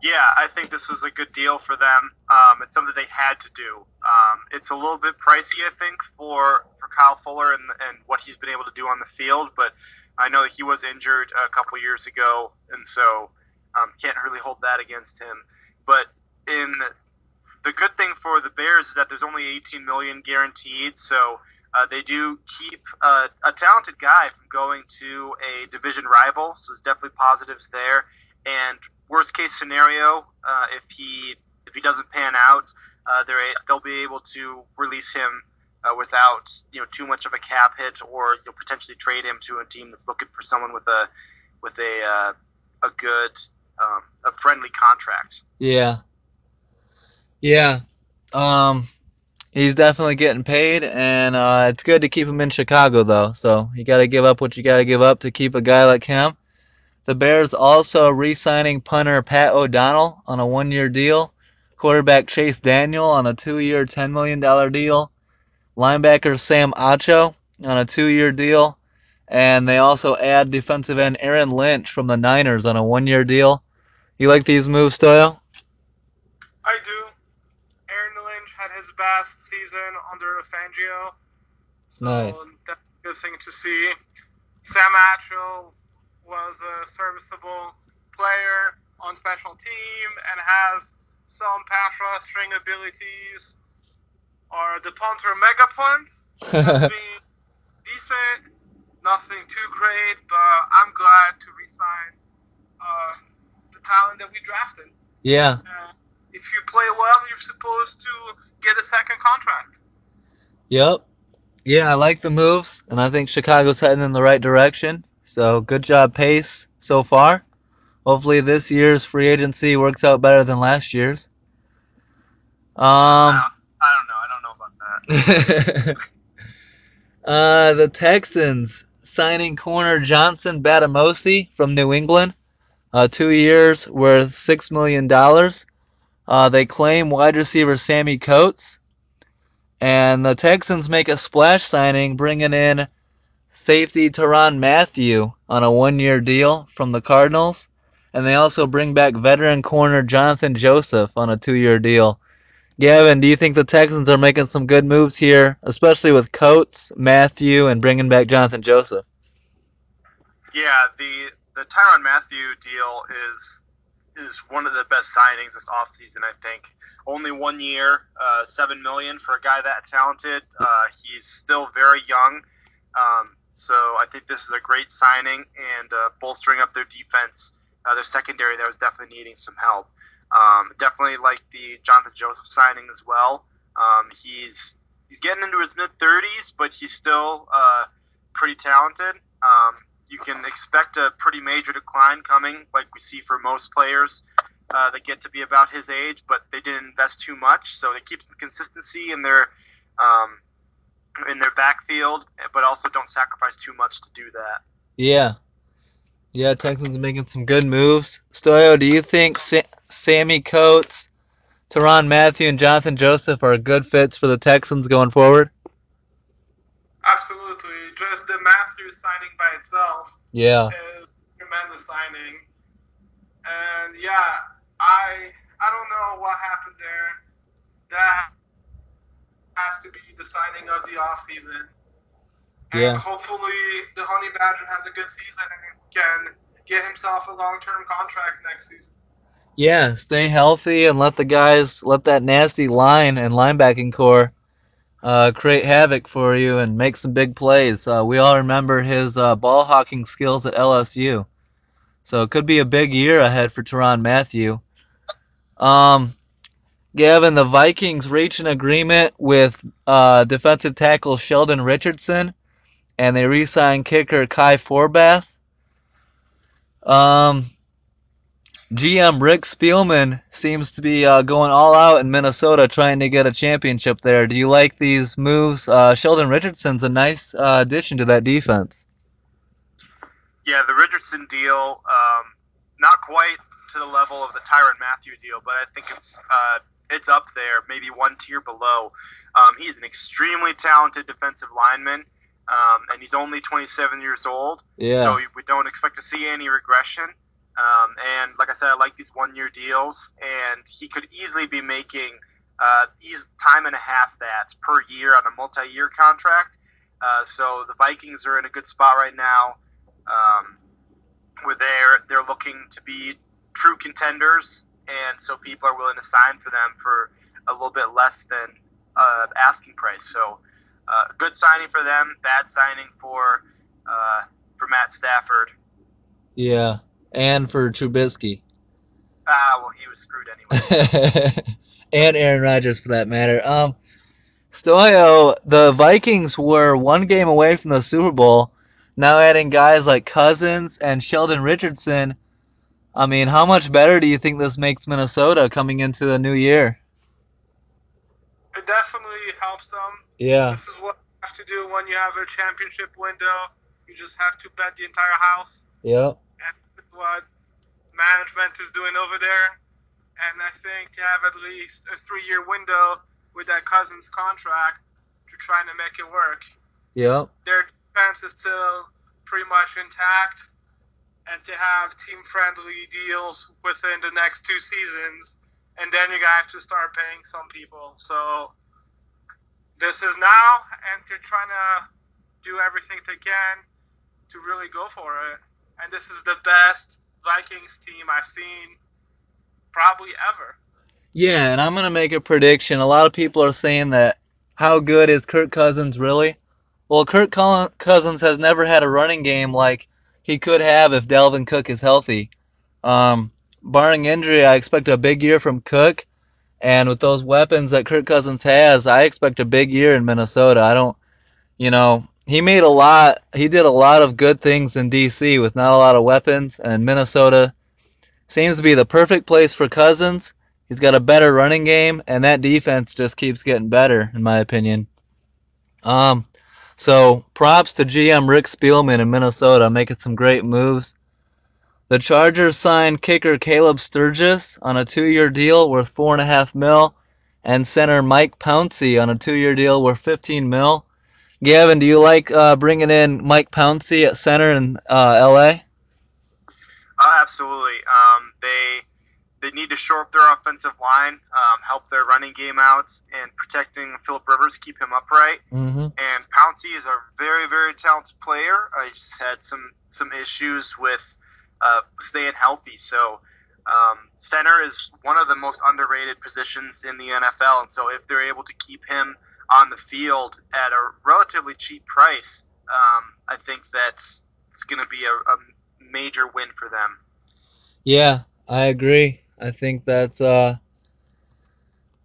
Yeah, I think this was a good deal for them. Um, it's something they had to do. Um, it's a little bit pricey, I think, for, for Kyle Fuller and, and what he's been able to do on the field, but I know that he was injured a couple years ago, and so um, can't really hold that against him. But in the good thing for the Bears is that there's only 18 million guaranteed, so uh, they do keep uh, a talented guy from going to a division rival. So there's definitely positives there. And worst case scenario, uh, if he if he doesn't pan out, uh, they're they'll be able to release him uh, without you know too much of a cap hit, or you'll potentially trade him to a team that's looking for someone with a with a uh, a good um, a friendly contract. Yeah. Yeah. Um he's definitely getting paid and uh, it's good to keep him in Chicago though. So you got to give up what you got to give up to keep a guy like him. The Bears also re-signing punter Pat O'Donnell on a 1-year deal, quarterback Chase Daniel on a 2-year, $10 million deal, linebacker Sam Acho on a 2-year deal, and they also add defensive end Aaron Lynch from the Niners on a 1-year deal. You like these moves, Stoyo? I do. Aaron Lynch had his best season under Fangio. So Nice. that's a good thing to see. Sam Acho was a serviceable player on special team and has some pass rushing abilities. Or the punter mega punt [laughs] decent, nothing too great, but I'm glad to resign uh, talent that we drafted. Yeah. Uh, if you play well, you're supposed to get a second contract. Yep. Yeah, I like the moves, and I think Chicago's heading in the right direction. So good job, Pace, so far. Hopefully, this year's free agency works out better than last year's. Um, I don't know. I don't know about that. [laughs] uh, the Texans signing corner Johnson Bademosi from New England, uh, two years worth six million dollars. Uh, they claim wide receiver Sammy Coates, and the Texans make a splash signing, bringing in safety Tyrann Mathieu on a one-year deal from the Cardinals, and they also bring back veteran corner Jonathan Joseph on a two-year deal. Gavin, do you think the Texans are making some good moves here, especially with Coates, Mathieu, and bringing back Jonathan Joseph? Yeah, the the Tyrann Mathieu deal is is one of the best signings this offseason, I think. Only one year, uh, seven million for a guy that talented. Uh, he's still very young, um, so I think this is a great signing and uh, bolstering up their defense. Uh, their secondary that was definitely needing some help. Um, definitely like the Jonathan Joseph signing as well. Um, he's he's getting into his mid thirties, but he's still uh, pretty talented. Um, you can expect a pretty major decline coming, like we see for most players uh, that get to be about his age, but they didn't invest too much, so they keep the consistency in their um, in their backfield, but also don't sacrifice too much to do that. Yeah. Yeah, Texans making some good moves. Stoyo, do you think Sa- Sammy Coates, Tyrann Mathieu, and Jonathan Joseph are good fits for the Texans going forward? Absolutely. Just the Mathieu's signing by itself Yeah. is tremendous signing. And yeah, I I don't know what happened there. That has to be the signing of the off season. And Yeah. hopefully the Honey Badger has a good season and can get himself a long term contract next season. Yeah, stay healthy and let the guys, let that nasty line and linebacking corps uh, create havoc for you and make some big plays. Uh, we all remember his uh, ball hawking skills at LSU. So it could be a big year ahead for Tyrann Mathieu. Um, Gavin, the Vikings reach an agreement with uh, defensive tackle Sheldon Richardson, and they re-sign kicker Kai Forbath. Um, GM Rick Spielman seems to be uh, going all out in Minnesota trying to get a championship there. Do you like these moves? Uh, Sheldon Richardson's a nice uh, addition to that defense. Yeah, the Richardson deal, um, not quite to the level of the Tyrann Mathieu deal, but I think it's uh, it's up there, maybe one tier below. Um, he's an extremely talented defensive lineman, um, and he's only 27 years old. Yeah. So we don't expect to see any regression. Um, and like I said, I like these one-year deals, and he could easily be making uh, these time and a half that per year on a multi-year contract. Uh, so the Vikings are in a good spot right now, um, where they're they're looking to be true contenders, and so people are willing to sign for them for a little bit less than uh, asking price. So uh, good signing for them, bad signing for uh, for Matt Stafford. Yeah, and for Trubisky. Ah, well, he was screwed anyway. [laughs] and Aaron Rodgers for that matter. Um, Stoyo, the Vikings were one game away from the Super Bowl. Now adding guys like Cousins and Sheldon Richardson. I mean, how much better do you think this makes Minnesota coming into the new year? It definitely helps them. Yeah. This is what you have to do when you have a championship window. You just have to bet the entire house. Yep. What management is doing over there. And I think to have at least a three-year window with that Cousins contract, you're trying to make it work. Yep. Their defense is still pretty much intact, and to have team-friendly deals within the next two seasons, and then you're gonna have to start paying some people. So this is now, and they're trying to do everything they can to really go for it. And this is the best Vikings team I've seen probably ever. Yeah, and I'm gonna make a prediction. A lot of people are saying that how good is Kirk Cousins really? Well, Kirk Cousins has never had a running game like he could have if Dalvin Cook is healthy. Um, barring injury, I expect a big year from Cook. And with those weapons that Kirk Cousins has, I expect a big year in Minnesota. I don't, you know, he made a lot, he did a lot of good things in D.C. with not a lot of weapons. And Minnesota seems to be the perfect place for Cousins. He's got a better running game, and that defense just keeps getting better, in my opinion. Um, so props to GM Rick Spielman in Minnesota, making some great moves. The Chargers signed kicker Caleb Sturgis on a two-year deal worth four and a half mil, and center Mike Pouncey on a two-year deal worth 15 mil. Gavin, do you like uh, bringing in Mike Pouncey at center in uh, LA? Uh, absolutely. Um, they they need to shore up their offensive line, um, help their running game out, and protecting Philip Rivers, keep him upright. Mm-hmm. And Pouncey is a very, very talented player. I just had some some issues with uh, staying healthy. So um, center is one of the most underrated positions in the NFL, and so if they're able to keep him on the field at a relatively cheap price, um, I think that's it's going to be a, a major win for them. Yeah, I agree. I think that's uh,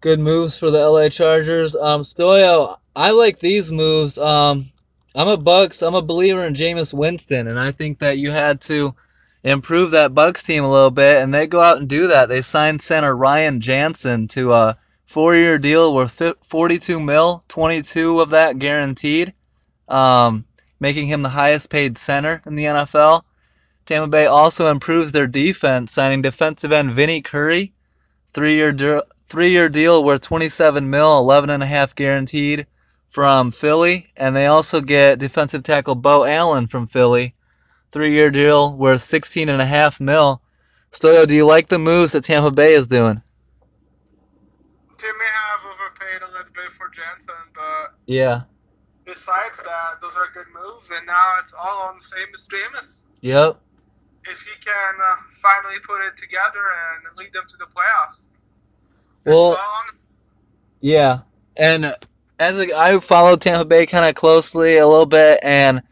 good moves for the LA Chargers. Um, Stoyo, I like these moves. Um, I'm a Bucks. I'm a believer in Jameis Winston, and I think that you had to improve that Bucks team a little bit, and they go out and do that. They signed center Ryan Jensen to a four-year deal worth 42 mil, 22 of that guaranteed, um, making him the highest-paid center in the NFL. Tampa Bay also improves their defense, signing defensive end Vinny Curry, three-year de- three-year deal worth 27 mil, 11 and a half guaranteed from Philly, and they also get defensive tackle Beau Allen from Philly, three-year deal worth 16 and a half mil. Stoyo, do you like the moves that Tampa Bay is doing? They may have overpaid a little bit for Jensen, but Yeah. besides that, those are good moves, and now it's all on famous Jameis. Yep. If he can uh, finally put it together and lead them to the playoffs, Well, on Yeah, and as a, I followed Tampa Bay kind of closely a little bit, and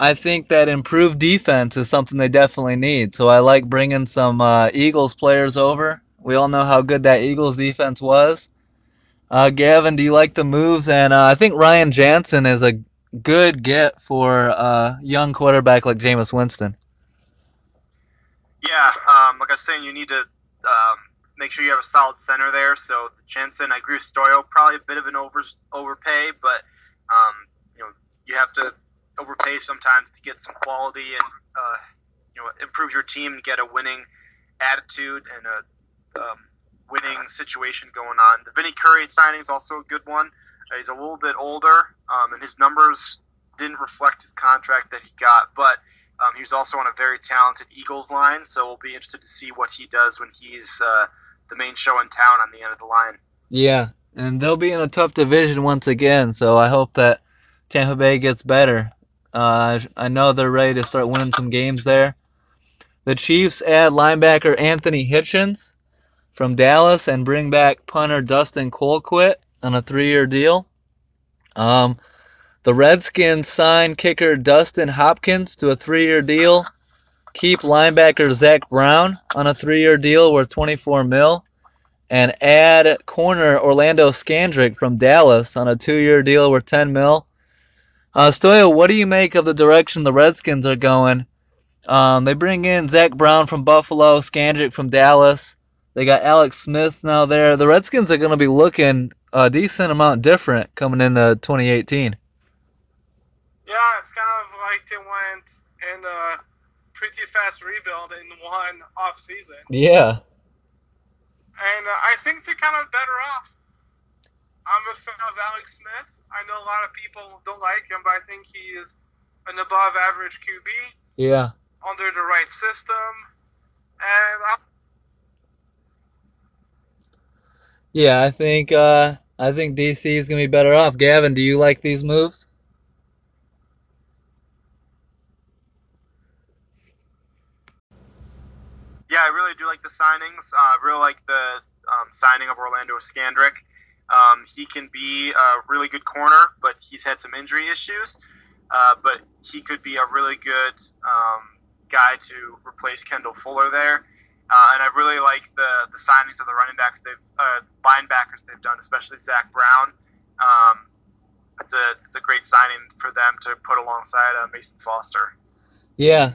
I think that improved defense is something they definitely need. So I like bringing some uh, Eagles players over. We all know how good that Eagles defense was. Uh, Gavin, do you like the moves? And uh, I think Ryan Jensen is a good get for a young quarterback like Jameis Winston. Yeah, um, like I was saying, you need to um, make sure you have a solid center there. So Jensen, I agree with Stoyo, probably a bit of an over overpay, but um, you know you have to overpay sometimes to get some quality and uh, you know improve your team and get a winning attitude and a um, winning situation going on. The Vinny Curry signing is also a good one. Uh, he's a little bit older, um, and his numbers didn't reflect his contract that he got, but um, he was also on a very talented Eagles line, so we'll be interested to see what he does when he's uh, the main show in town on the end of the line. Yeah, and they'll be in a tough division once again, so I hope that Tampa Bay gets better. Uh, I know they're ready to start winning some games there. The Chiefs add linebacker Anthony Hitchens from Dallas and bring back punter Dustin Colquitt on a three-year deal. Um, the Redskins sign kicker Dustin Hopkins to a three-year deal. Keep linebacker Zach Brown on a three-year deal worth 24 mil, and add corner Orlando Scandrick from Dallas on a two-year deal worth 10 mil. Uh, Stoyo, what do you make of the direction the Redskins are going? Um, they bring in Zach Brown from Buffalo, Scandrick from Dallas. They got Alex Smith now there. The Redskins are going to be looking a decent amount different coming into 2018. Yeah, it's kind of like they went in a pretty fast rebuild in one off season. Yeah. And uh, I think they're kind of better off. I'm a fan of Alex Smith. I know a lot of people don't like him, but I think he is an above average QB. Yeah. Under the right system. And I Yeah, I think uh, I think DC is gonna be better off. Gavin, do you like these moves? Yeah, I really do like the signings. Uh, I really like the um, signing of Orlando Scandrick. Um, he can be a really good corner, but he's had some injury issues. Uh, but he could be a really good um, guy to replace Kendall Fuller there. Uh, and I really like the the signings of the running backs they've uh, linebackers they've done, especially Zach Brown. Um, it's a it's a great signing for them to put alongside uh, Mason Foster. Yeah,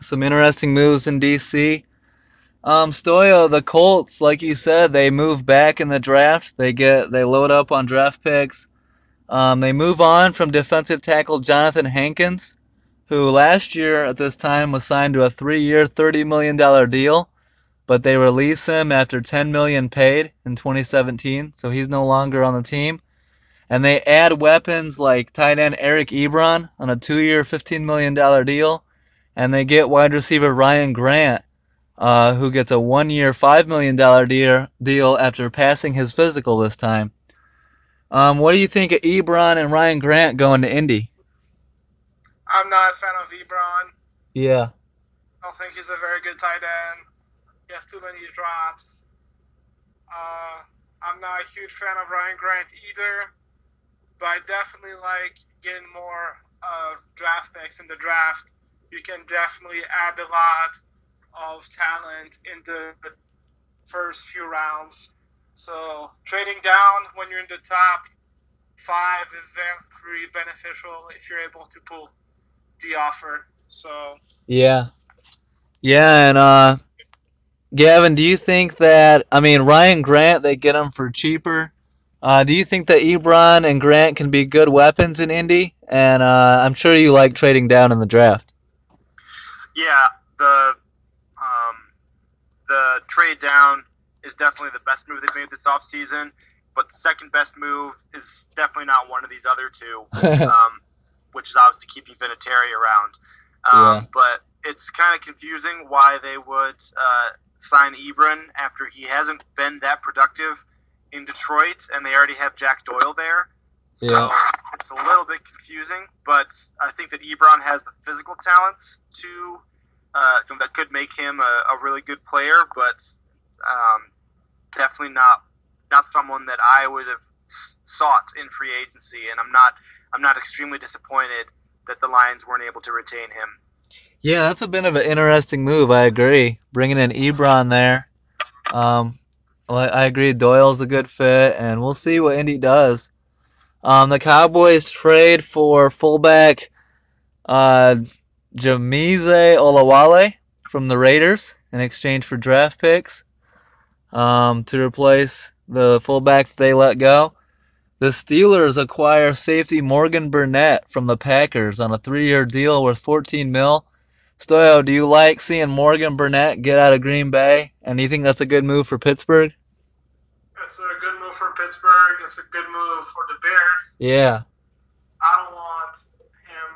some interesting moves in DC. Um, Stoyo, the Colts, like you said, they move back in the draft. They get they load up on draft picks. Um, they move on from defensive tackle Jonathan Hankins, who last year at this time was signed to a three-year, thirty million dollar deal, but they release him after 10 million paid in 2017, so he's no longer on the team. And they add weapons like tight end Eric Ebron on a two-year, fifteen million dollar deal, and they get wide receiver Ryan Grant, uh, who gets a one-year, five million dollar deal deal after passing his physical this time. Um, what do you think of Ebron and Ryan Grant going to Indy? I'm not a fan of Ebron. Yeah. I don't think he's a very good tight end. He has too many drops. Uh, I'm not a huge fan of Ryan Grant either, but I definitely like getting more uh, draft picks in the draft. You can definitely add a lot of talent in the first few rounds. So trading down when you're in the top five is very beneficial if you're able to pull the offer. So Yeah. Yeah, and uh, Gavin, do you think that I mean Ryan Grant they get him for cheaper? Uh, do you think that Ebron and Grant can be good weapons in Indy? And uh, I'm sure you like trading down in the draft. Yeah, the um, the trade down is definitely the best move they've made this offseason. But the second best move is definitely not one of these other two, [laughs] um, which is obviously keeping Vinatieri around. Um, Yeah. But it's kind of confusing why they would uh, sign Ebron after he hasn't been that productive in Detroit, and they already have Jack Doyle there. So Yeah. it's a little bit confusing, but I think that Ebron has the physical talents to uh, that could make him a, a really good player, but um, definitely not not someone that I would have sought in free agency. And I'm not I'm not extremely disappointed that the Lions weren't able to retain him. Yeah, that's a bit of an interesting move. I agree. Bringing in Ebron there. Um, I agree. Doyle's a good fit, and we'll see what Indy does. Um, the Cowboys trade for fullback uh, Jamize Olawale from the Raiders in exchange for draft picks um, to replace the fullback that they let go. The Steelers acquire safety Morgan Burnett from the Packers on a three-year deal worth 14 mil. Stoyo, do you like seeing Morgan Burnett get out of Green Bay? And do you think that's a good move for Pittsburgh? It's a good move for Pittsburgh. It's a good move for the Bears. Yeah. I don't want him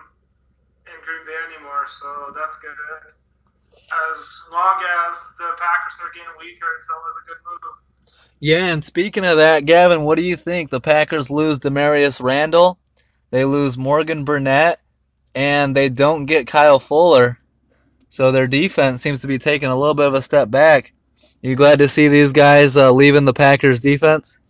in Green Bay anymore, so that's good. As long as the Packers are getting weaker, it's always a good move. Yeah, and speaking of that, Gavin, what do you think? The Packers lose Damarious Randall, they lose Morgan Burnett, and they don't get Kyle Fuller. So their defense seems to be taking a little bit of a step back. You glad to see these guys uh, leaving the Packers defense?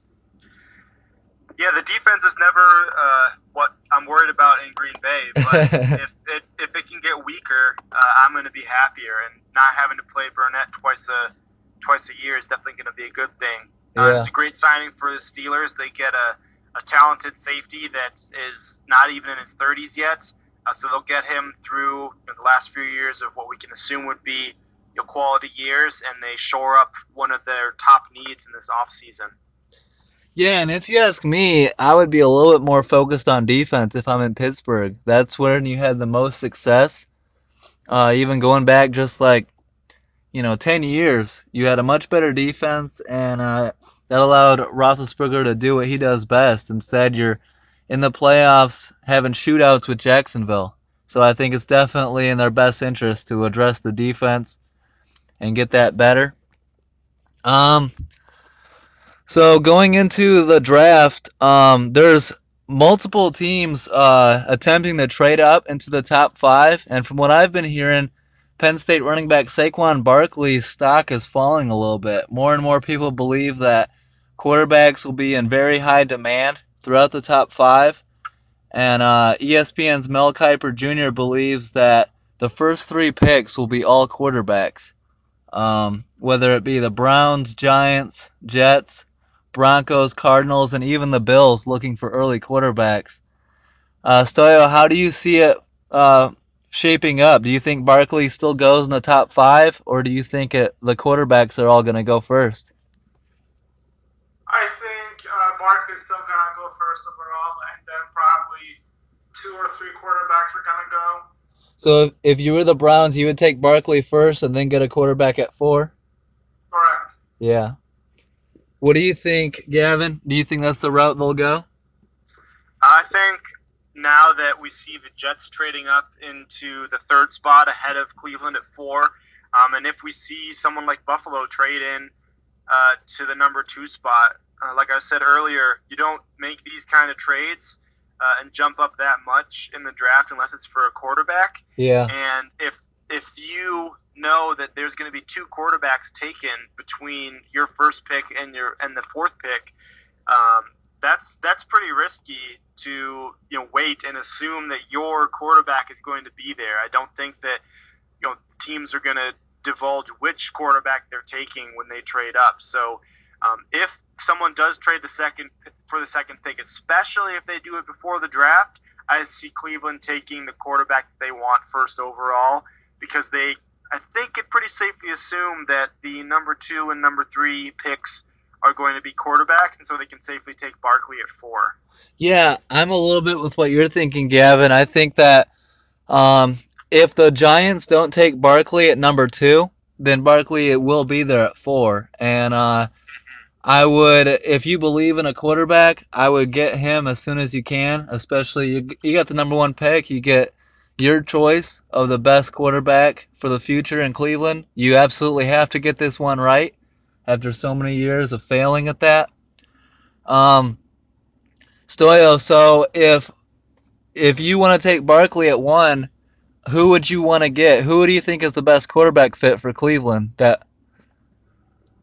Yeah, the defense is never uh, what I'm worried about in Green Bay, but [laughs] if it if it can get weaker, uh, I'm going to be happier, and not having to play Burnett twice a twice a year is definitely going to be a good thing. Uh, Yeah. It's a great signing for the Steelers. They get a, a talented safety that is not even in his 30s yet, uh, so they'll get him through you know, the last few years of what we can assume would be you know, quality years, and they shore up one of their top needs in this offseason. Yeah, and if you ask me, I would be a little bit more focused on defense if I'm in Pittsburgh. That's when you had the most success. Uh, even going back just like, you know, 10 years, you had a much better defense, and uh, that allowed Roethlisberger to do what he does best. Instead, you're in the playoffs having shootouts with Jacksonville. So I think it's definitely in their best interest to address the defense and get that better. Um, so going into the draft, um, there's multiple teams uh, attempting to trade up into the top five, and from what I've been hearing, Penn State running back Saquon Barkley's stock is falling a little bit. More and more people believe that quarterbacks will be in very high demand throughout the top five, and uh, ESPN's Mel Kiper Jr. believes that the first three picks will be all quarterbacks, um, whether it be the Browns, Giants, Jets. Broncos, Cardinals, and even the Bills looking for early quarterbacks. Uh, Stoyo, how do you see it uh, shaping up? Do you think Barkley still goes in the top five, or do you think it, the quarterbacks are all going to go first? I think uh, Barkley's still gonna go first overall, and then probably two or three quarterbacks are gonna go. So if, if you were the Browns, you would take Barkley first and then get a quarterback at four? Correct. Yeah. What do you think, Gavin? Do you think that's the route they'll go? I think now that we see the Jets trading up into the third spot ahead of Cleveland at four, um, and if we see someone like Buffalo trade in uh, to the number two spot, uh, like I said earlier, you don't make these kind of trades uh, and jump up that much in the draft unless it's for a quarterback. Yeah. And if if you know that there's going to be two quarterbacks taken between your first pick and your and the fourth pick, um, that's that's pretty risky to you know wait and assume that your quarterback is going to be there. I don't think that you know teams are going to divulge which quarterback they're taking when they trade up. So um, if someone does trade the second for the second pick, especially if they do it before the draft, I see Cleveland taking the quarterback they want first overall because they I think it pretty safely assume that the number two and number three picks are going to be quarterbacks, and so they can safely take Barkley at four. Yeah, I'm a little bit with what you're thinking, Gavin. I think that um, if the Giants don't take Barkley at number two, then Barkley will be there at four. And uh, I would, if you believe in a quarterback, I would get him as soon as you can. Especially you, you got the number one pick, you get your choice of the best quarterback for the future in Cleveland. You absolutely have to get this one right after so many years of failing at that. Um, Stoyo, so if if you want to take Barkley at one, who would you want to get? Who do you think is the best quarterback fit for Cleveland? That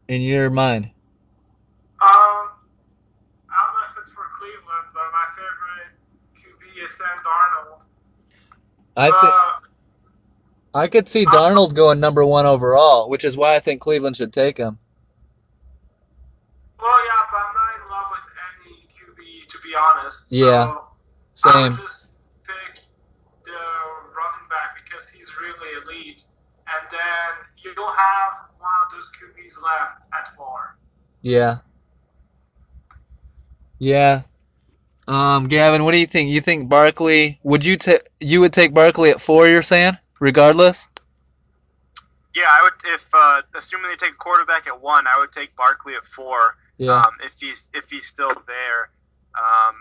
in your mind? Um, I don't know if it's for Cleveland, but my favorite QB is Sam Darnold. I think Uh, I could see Darnold going number one overall, which is why I think Cleveland should take him. well, yeah, but I'm not in love with any QB to be honest. Yeah, So Same. would just pick the running back because he's really elite, and then you'll have one of those QBs left at four. Yeah. Yeah. Um, Gavin, what do you think? You think Barkley? Would you take? You would take Barkley at four? You're saying, regardless. Yeah, I would. If uh, assuming they take a quarterback at one, I would take Barkley at four. Yeah. Um, if he's if he's still there, um,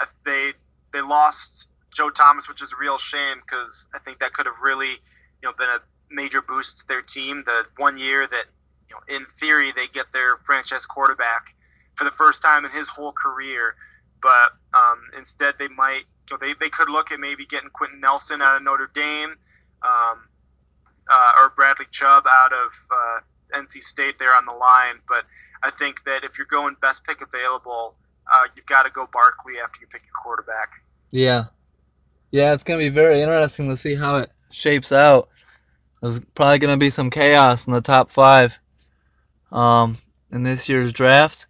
if they they lost Joe Thomas, which is a real shame because I think that could have really, you know, been a major boost to their team. The one year that, you know, in theory they get their franchise quarterback for the first time in his whole career, but um, instead they might, you know, they they could look at maybe getting Quenton Nelson out of Notre Dame. Um, uh, or Bradley Chubb out of uh, NC State there on the line. But I think that if you're going best pick available, uh, you've got to go Barkley after you pick your quarterback. Yeah. Yeah, it's gonna be very interesting to see how it shapes out. There's probably gonna be some chaos in the top five. Um, in this year's draft.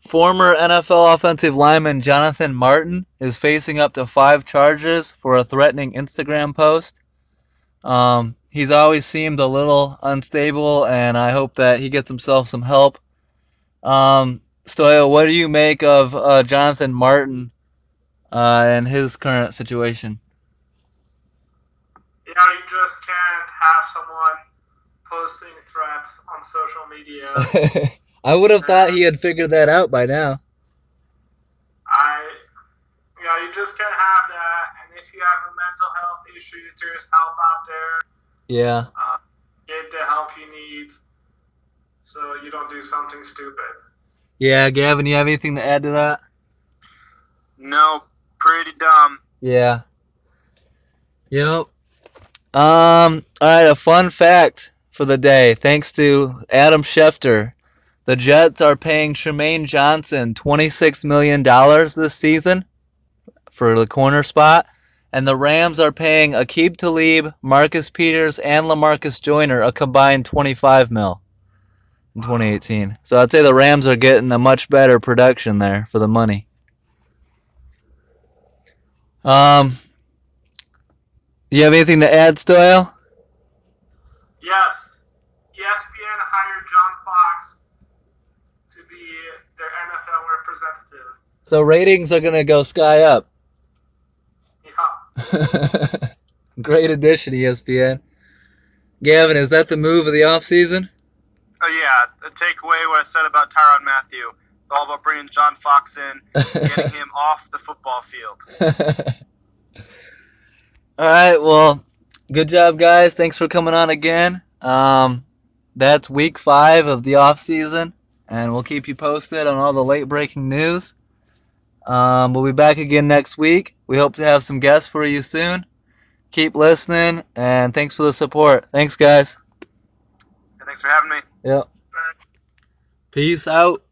Former NFL offensive lineman Jonathan Martin is facing up to five charges for a threatening Instagram post. Um, he's always seemed a little unstable, and I hope that he gets himself some help. Um, Stoyo, what do you make of uh, Jonathan Martin uh, and his current situation? You know, you just can't have someone posting threats on social media. [laughs] I would have thought he had figured that out by now. I, you know, you just can't have that. And if you have a mental health issue, there's help out there. Yeah. Uh, get the help you need, so you don't do something stupid. Yeah, Gavin, you have anything to add to that? No, pretty dumb. Yeah. Yep. Um, all right, a fun fact for the day. Thanks to Adam Schefter. The Jets are paying Trumaine Johnson $26 million this season for the corner spot. And the Rams are paying Aqib Talib, Marcus Peters, and Lamarcus Joyner a combined 25 mil in 2018. So I'd say the Rams are getting a much better production there for the money. Um, you have anything to add, Stoyo? Yes, ESPN hired John Fox to be their NFL representative. So ratings are gonna go sky up. Yeah. [laughs] Great addition, ESPN. Gavin, is that the move of the offseason? Oh yeah, to take away what I said about Tyrann Mathieu. It's all about bringing John Fox in, getting [laughs] him off the football field. [laughs] All right, well, good job, guys. Thanks for coming on again. Um, that's week five of the off season, and we'll keep you posted on all the late breaking news. Um, we'll be back again next week. We hope to have some guests for you soon. Keep listening, and thanks for the support. Thanks, guys. Thanks for having me. Yep. Peace out.